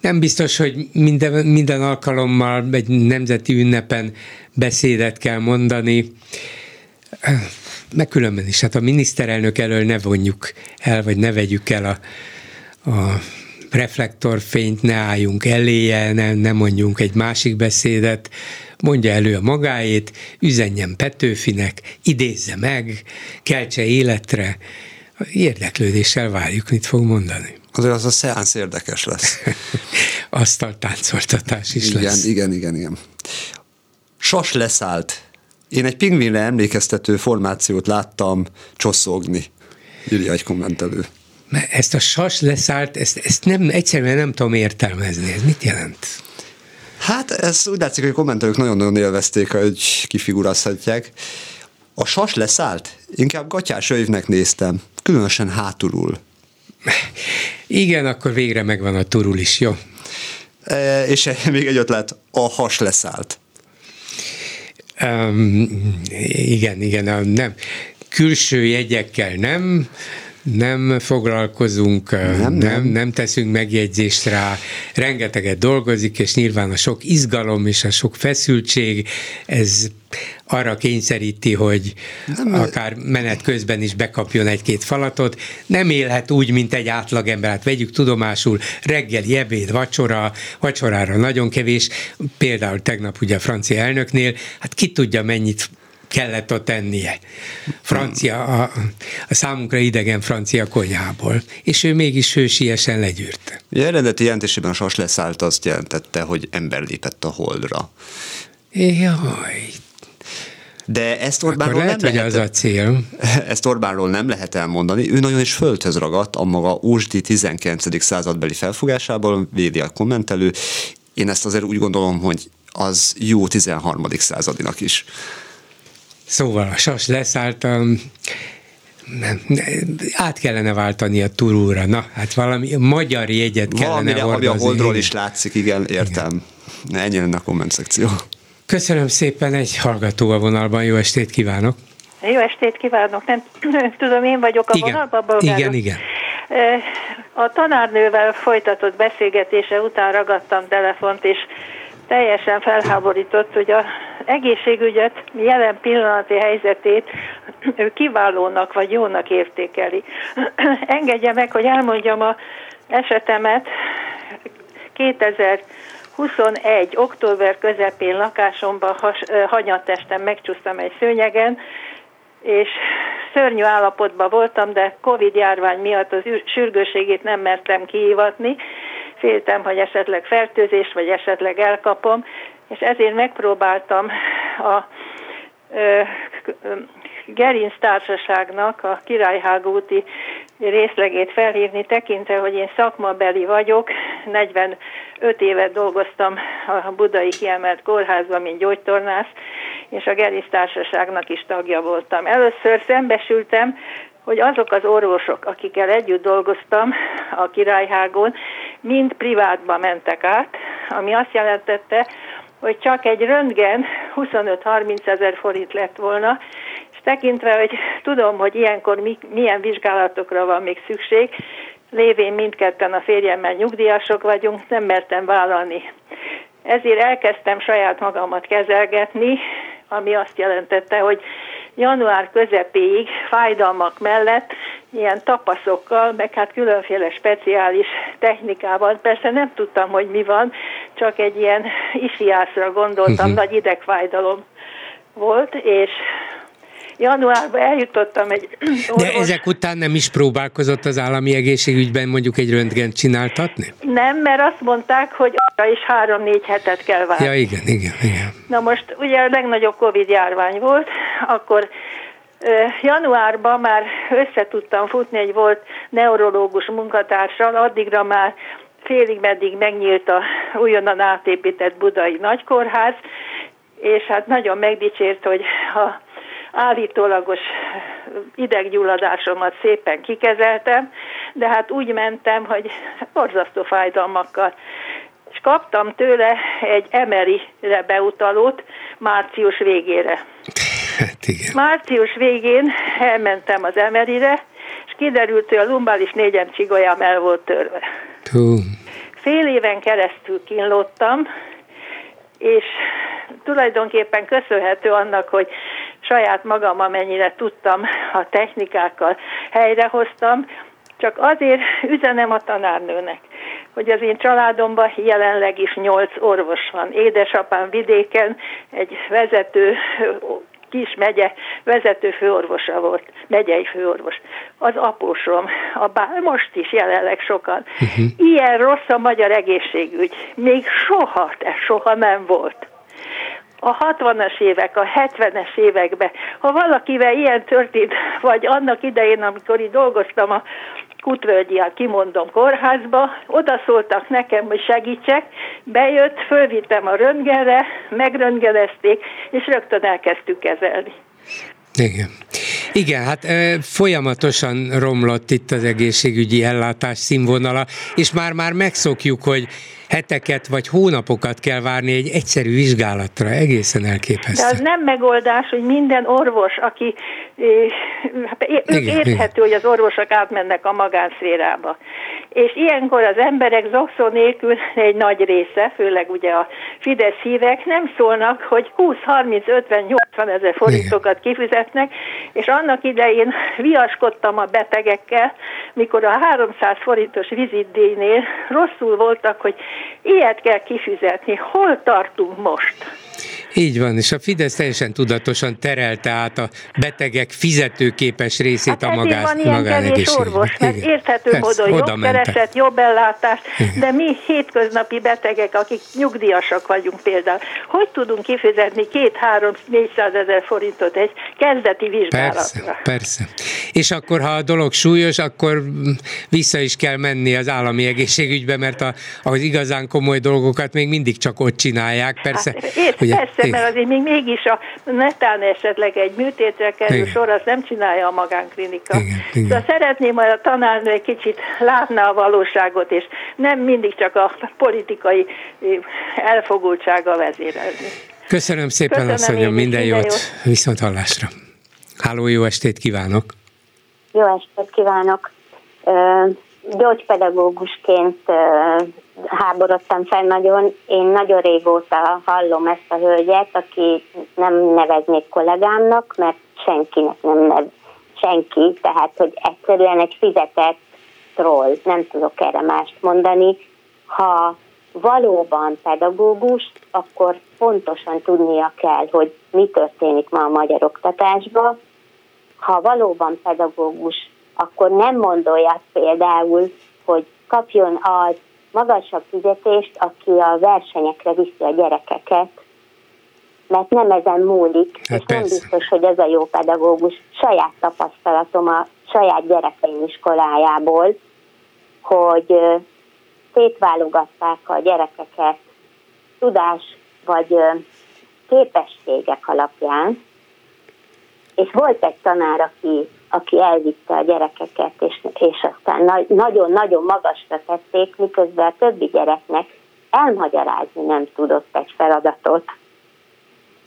Nem biztos, hogy minden, minden alkalommal egy nemzeti ünnepen beszédet kell mondani. Meg különben is, hát a miniszterelnök elől ne vonjuk el, vagy ne vegyük el a, a reflektorfényt, ne álljunk eléje, ne, ne mondjunk egy másik beszédet, mondja elő a magáét, üzenjen Petőfinek, idézze meg, keltse életre, érdeklődéssel várjuk, mit fog mondani. Azért az a szeánsz érdekes lesz. <laughs> táncoltatás is igen, lesz. Igen, igen, igen. Sas leszállt. Én egy pingvinre emlékeztető formációt láttam csosszogni, írja egy kommentelő ezt a sas leszállt, ezt, ezt nem, egyszerűen nem tudom értelmezni. Ez mit jelent? Hát ez úgy látszik, hogy a kommentelők nagyon-nagyon élvezték, hogy kifigurázhatják. A sas leszállt? Inkább gatyás övnek néztem, különösen hátulul. Igen, akkor végre megvan a turul is, jó? E, és <laughs> még egy ötlet, a has leszállt. Um, igen, igen, nem. Külső jegyekkel nem, nem foglalkozunk, nem, nem, nem, nem teszünk megjegyzést rá, rengeteget dolgozik, és nyilván a sok izgalom és a sok feszültség, ez arra kényszeríti, hogy nem, akár menet közben is bekapjon egy-két falatot. Nem élhet úgy, mint egy átlagember. Hát vegyük tudomásul, reggeli, ebéd, vacsora, vacsorára nagyon kevés. Például tegnap ugye a francia elnöknél, hát ki tudja mennyit kellett ott tennie. Francia, a, a számunkra idegen francia konyhából. És ő mégis hősiesen legyűrte. A eredeti jelentésében a sas leszállt azt jelentette, hogy ember lépett a holdra. Jaj, de ezt Orbánról lehet, nem lehet, az a cél. <laughs> Ezt Orbánról nem lehet elmondani. Ő nagyon is földhöz ragadt a maga Ósdi 19. századbeli felfogásából, védi a kommentelő. Én ezt azért úgy gondolom, hogy az jó 13. századinak is. Szóval a sas leszálltam, nem, át kellene váltani a turúra. Na, hát valami magyar jegyet kellene Valamire, hordozni. Ami a holdról is látszik, igen, értem. Igen. Ennyi lenne a komment szekció. Köszönöm szépen, egy hallgató a vonalban, jó estét kívánok! Jó estét kívánok, nem <clears throat> tudom, én vagyok a igen. vonalban, Igen, igen. A tanárnővel folytatott beszélgetése után ragadtam telefont, és teljesen felháborított, hogy az egészségügyet jelen pillanati helyzetét ő kiválónak vagy jónak értékeli. <clears throat> Engedje meg, hogy elmondjam a esetemet. 2021. október közepén lakásomban has, hanyattesten megcsúsztam egy szőnyegen, és szörnyű állapotban voltam, de Covid járvány miatt az sürgőségét nem mertem kiívatni, féltem, hogy esetleg fertőzés, vagy esetleg elkapom, és ezért megpróbáltam a ö, Gerinc Társaságnak a Királyhágó úti részlegét felhívni, tekintve, hogy én szakmabeli vagyok, 45 évet dolgoztam a Budai Kiemelt Kórházban, mint gyógytornász, és a Gerinc Társaságnak is tagja voltam. Először szembesültem, hogy azok az orvosok, akikkel együtt dolgoztam a Királyhágon, mind privátba mentek át, ami azt jelentette, hogy csak egy röntgen 25-30 ezer forint lett volna, és tekintve, hogy tudom, hogy ilyenkor mi, milyen vizsgálatokra van még szükség, lévén mindketten a férjemmel nyugdíjasok vagyunk, nem mertem vállalni. Ezért elkezdtem saját magamat kezelgetni, ami azt jelentette, hogy január közepéig fájdalmak mellett ilyen tapaszokkal, meg hát különféle speciális technikával, persze nem tudtam, hogy mi van, csak egy ilyen isiászra gondoltam, uh-huh. nagy idegfájdalom volt, és januárban eljutottam egy orvos... De ezek után nem is próbálkozott az állami egészségügyben mondjuk egy röntgent csináltatni? Nem, mert azt mondták, hogy arra is három-négy hetet kell várni. Ja, igen, igen, igen. Na most ugye a legnagyobb Covid járvány volt, akkor januárban már össze tudtam futni, egy volt neurológus munkatársal, addigra már félig meddig megnyílt a újonnan átépített budai nagykórház, és hát nagyon megdicsért, hogy a állítólagos ideggyulladásomat szépen kikezeltem, de hát úgy mentem, hogy borzasztó fájdalmakkal. És kaptam tőle egy emerire beutalót március végére. Hát igen. Március végén elmentem az emerire, és kiderült, hogy a lumbális négyem csigolyám el volt törve. Hú. Fél éven keresztül kínlottam, és tulajdonképpen köszönhető annak, hogy saját magam, amennyire tudtam, a technikákkal helyrehoztam, csak azért üzenem a tanárnőnek, hogy az én családomban jelenleg is nyolc orvos van. Édesapám vidéken egy vezető kis megye vezető főorvosa volt, megyei főorvos. Az apósom, a bár, most is jelenleg sokan. Uh-huh. Ilyen rossz a magyar egészségügy. Még soha, de soha nem volt a 60-as évek, a 70-es években, ha valakivel ilyen történt, vagy annak idején, amikor itt dolgoztam a Kutvölgyi, a kimondom kórházba, oda szóltak nekem, hogy segítsek, bejött, fölvittem a röntgenre, megröntgenezték, és rögtön elkezdtük kezelni. Igen. Igen, hát folyamatosan romlott itt az egészségügyi ellátás színvonala, és már-már megszokjuk, hogy heteket vagy hónapokat kell várni egy egyszerű vizsgálatra, egészen elképesztő. De az nem megoldás, hogy minden orvos, aki hát igen, érthető, igen. hogy az orvosok átmennek a magánszférába. És ilyenkor az emberek zokszó nélkül <laughs> egy nagy része, főleg ugye a Fidesz hívek nem szólnak, hogy 20, 30, 50, 80 ezer forintokat kifizetnek, és annak idején viaskodtam a betegekkel, mikor a 300 forintos vizitdíjnél rosszul voltak, hogy ilyet kell kifizetni. Hol tartunk most? Így van, és a Fidesz teljesen tudatosan terelte át a betegek fizetőképes részét hát a magán, van ilyen kevés orvos, mert Igen. érthető Persze, módon jobb kereset, jobb ellátást, Igen. de mi hétköznapi betegek, akik nyugdíjasak vagyunk például, hogy tudunk kifizetni két-három, négyszáz ezer forintot egy kezdeti vizsgálatra? Persze, persze. És akkor, ha a dolog súlyos, akkor vissza is kell menni az állami egészségügybe, mert a, az igazán komoly dolgokat még mindig csak ott csinálják. Persze, hát, ér, ugye, persze igen. mert azért még mégis a netán esetleg egy műtétre kerül igen. sor, azt nem csinálja a magánklinika. Igen, igen. De szeretném, hogy a tanárnő egy kicsit látná a valóságot, és nem mindig csak a politikai elfogultsága vezérezni. Köszönöm szépen, Köszönöm asszonyom, minden, minden jót, jót. viszont hallásra. Háló, jó estét kívánok! Jó estét kívánok! gyógypedagógusként háborodtam fel nagyon. Én nagyon régóta hallom ezt a hölgyet, aki nem neveznék kollégámnak, mert senkinek nem nev, senki, tehát hogy egyszerűen egy fizetett troll, nem tudok erre mást mondani. Ha valóban pedagógus, akkor pontosan tudnia kell, hogy mi történik ma a magyar oktatásban. Ha valóban pedagógus, akkor nem mondolja például, hogy kapjon az magasabb fizetést, aki a versenyekre viszi a gyerekeket, mert nem ezen múlik, hát és persze. nem biztos, hogy ez a jó pedagógus. Saját tapasztalatom a saját gyerekeim iskolájából, hogy szétválogatták a gyerekeket tudás vagy képességek alapján, és volt egy tanár, aki, aki elvitte a gyerekeket, és, és aztán nagyon-nagyon magasra tették, miközben a többi gyereknek elmagyarázni nem tudott egy feladatot.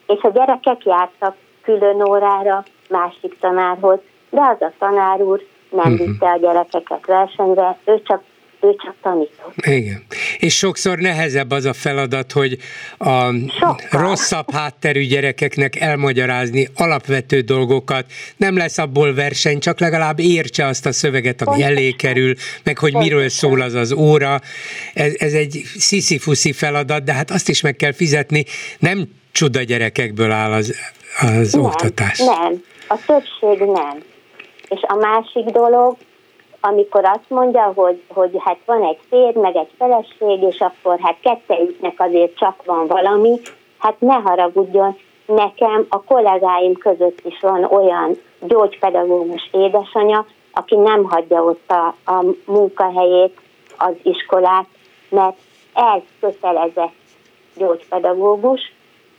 És a gyerekek jártak külön órára másik tanárhoz, de az a tanár úr nem uh-huh. vitte a gyerekeket versenyre, ő csak ő csak tanított. Igen. És sokszor nehezebb az a feladat, hogy a Sokkal. rosszabb hátterű gyerekeknek elmagyarázni alapvető dolgokat. Nem lesz abból verseny, csak legalább értse azt a szöveget, ami Pontosan. elé kerül, meg hogy Pontosan. miről szól az az óra. Ez, ez egy sziszi feladat, de hát azt is meg kell fizetni. Nem csuda gyerekekből áll az, az nem, oktatás. Nem, a többség nem. És a másik dolog, amikor azt mondja, hogy, hogy hát van egy férj, meg egy feleség, és akkor hát kettejüknek azért csak van valami, hát ne haragudjon, nekem a kollégáim között is van olyan gyógypedagógus édesanyja, aki nem hagyja ott a, a munkahelyét, az iskolát, mert ez kötelezett gyógypedagógus,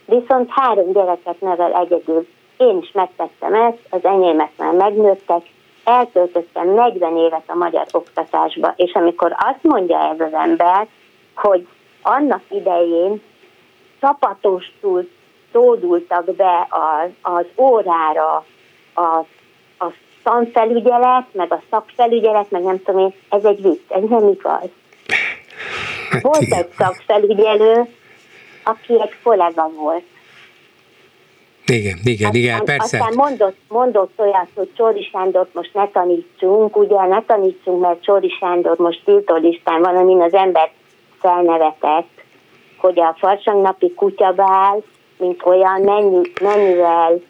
viszont három gyereket nevel egyedül. Én is megtettem ezt, az enyémek már megnőttek, eltöltöttem 40 évet a magyar oktatásba, és amikor azt mondja ez az ember, hogy annak idején csapatostul tódultak be az, az órára a, a tanfelügyelet, meg a szakfelügyelet, meg nem tudom én, ez egy vicc, ez nem igaz. Hát volt egy szakfelügyelő, aki egy kollega volt, igen, igen, aztán, igen, persze. Aztán mondott, mondott olyat, hogy Csóri Sándort most ne tanítsunk, ugye? Ne tanítsunk, mert Csóri Sándor most tiltólistán van, amin az ember felnevetett, hogy a farsangnapi kutyabál, mint olyan, mennyi, mennyivel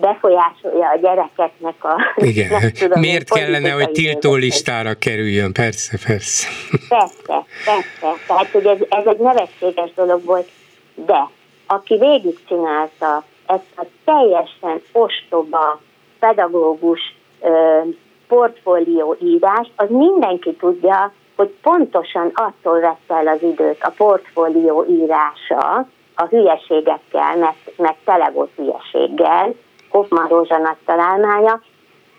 befolyásolja a gyerekeknek a... Igen, <laughs> tudom, miért kellene, hogy tiltó listára kerüljön, persze, persze. Persze, persze, tehát hogy ez, ez egy nevetséges dolog volt, de aki végigcsinálta ezt a teljesen ostoba pedagógus portfólió írás, az mindenki tudja, hogy pontosan attól vette el az időt a portfólió írása, a hülyeségekkel, meg, meg tele volt hülyeséggel, Hoffman Rózsa nagy találmánya,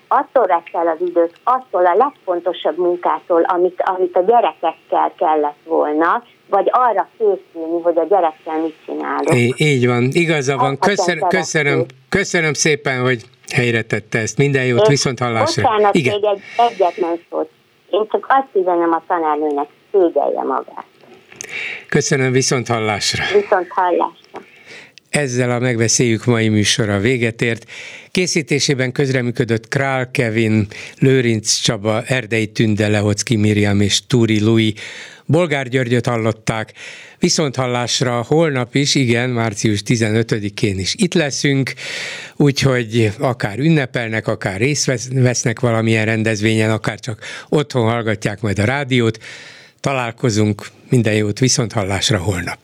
attól vett el az időt, attól a legfontosabb munkától, amit, amit a gyerekekkel kellett volna, vagy arra készülni, hogy a gyerekkel mit csinálok. Így, így van, igaza van. Köszönöm, köszönöm, köszönöm szépen, hogy helyre tette ezt. Minden jót, viszont hallásra. Bocsánat, Igen. még egy egyetlen szót. Én csak azt üzenem a tanárnőnek, szégyelje magát. Köszönöm, viszont hallásra. Viszont hallásra. Ezzel a megbeszéljük mai műsora véget ért. Készítésében közreműködött Král Kevin, Lőrinc Csaba, Erdei Tünde, Lehocki Miriam és Túri Lui. Bolgár Györgyöt hallották, viszont hallásra holnap is, igen, március 15-én is itt leszünk, úgyhogy akár ünnepelnek, akár részt vesznek valamilyen rendezvényen, akár csak otthon hallgatják majd a rádiót. Találkozunk, minden jót, viszont hallásra holnap.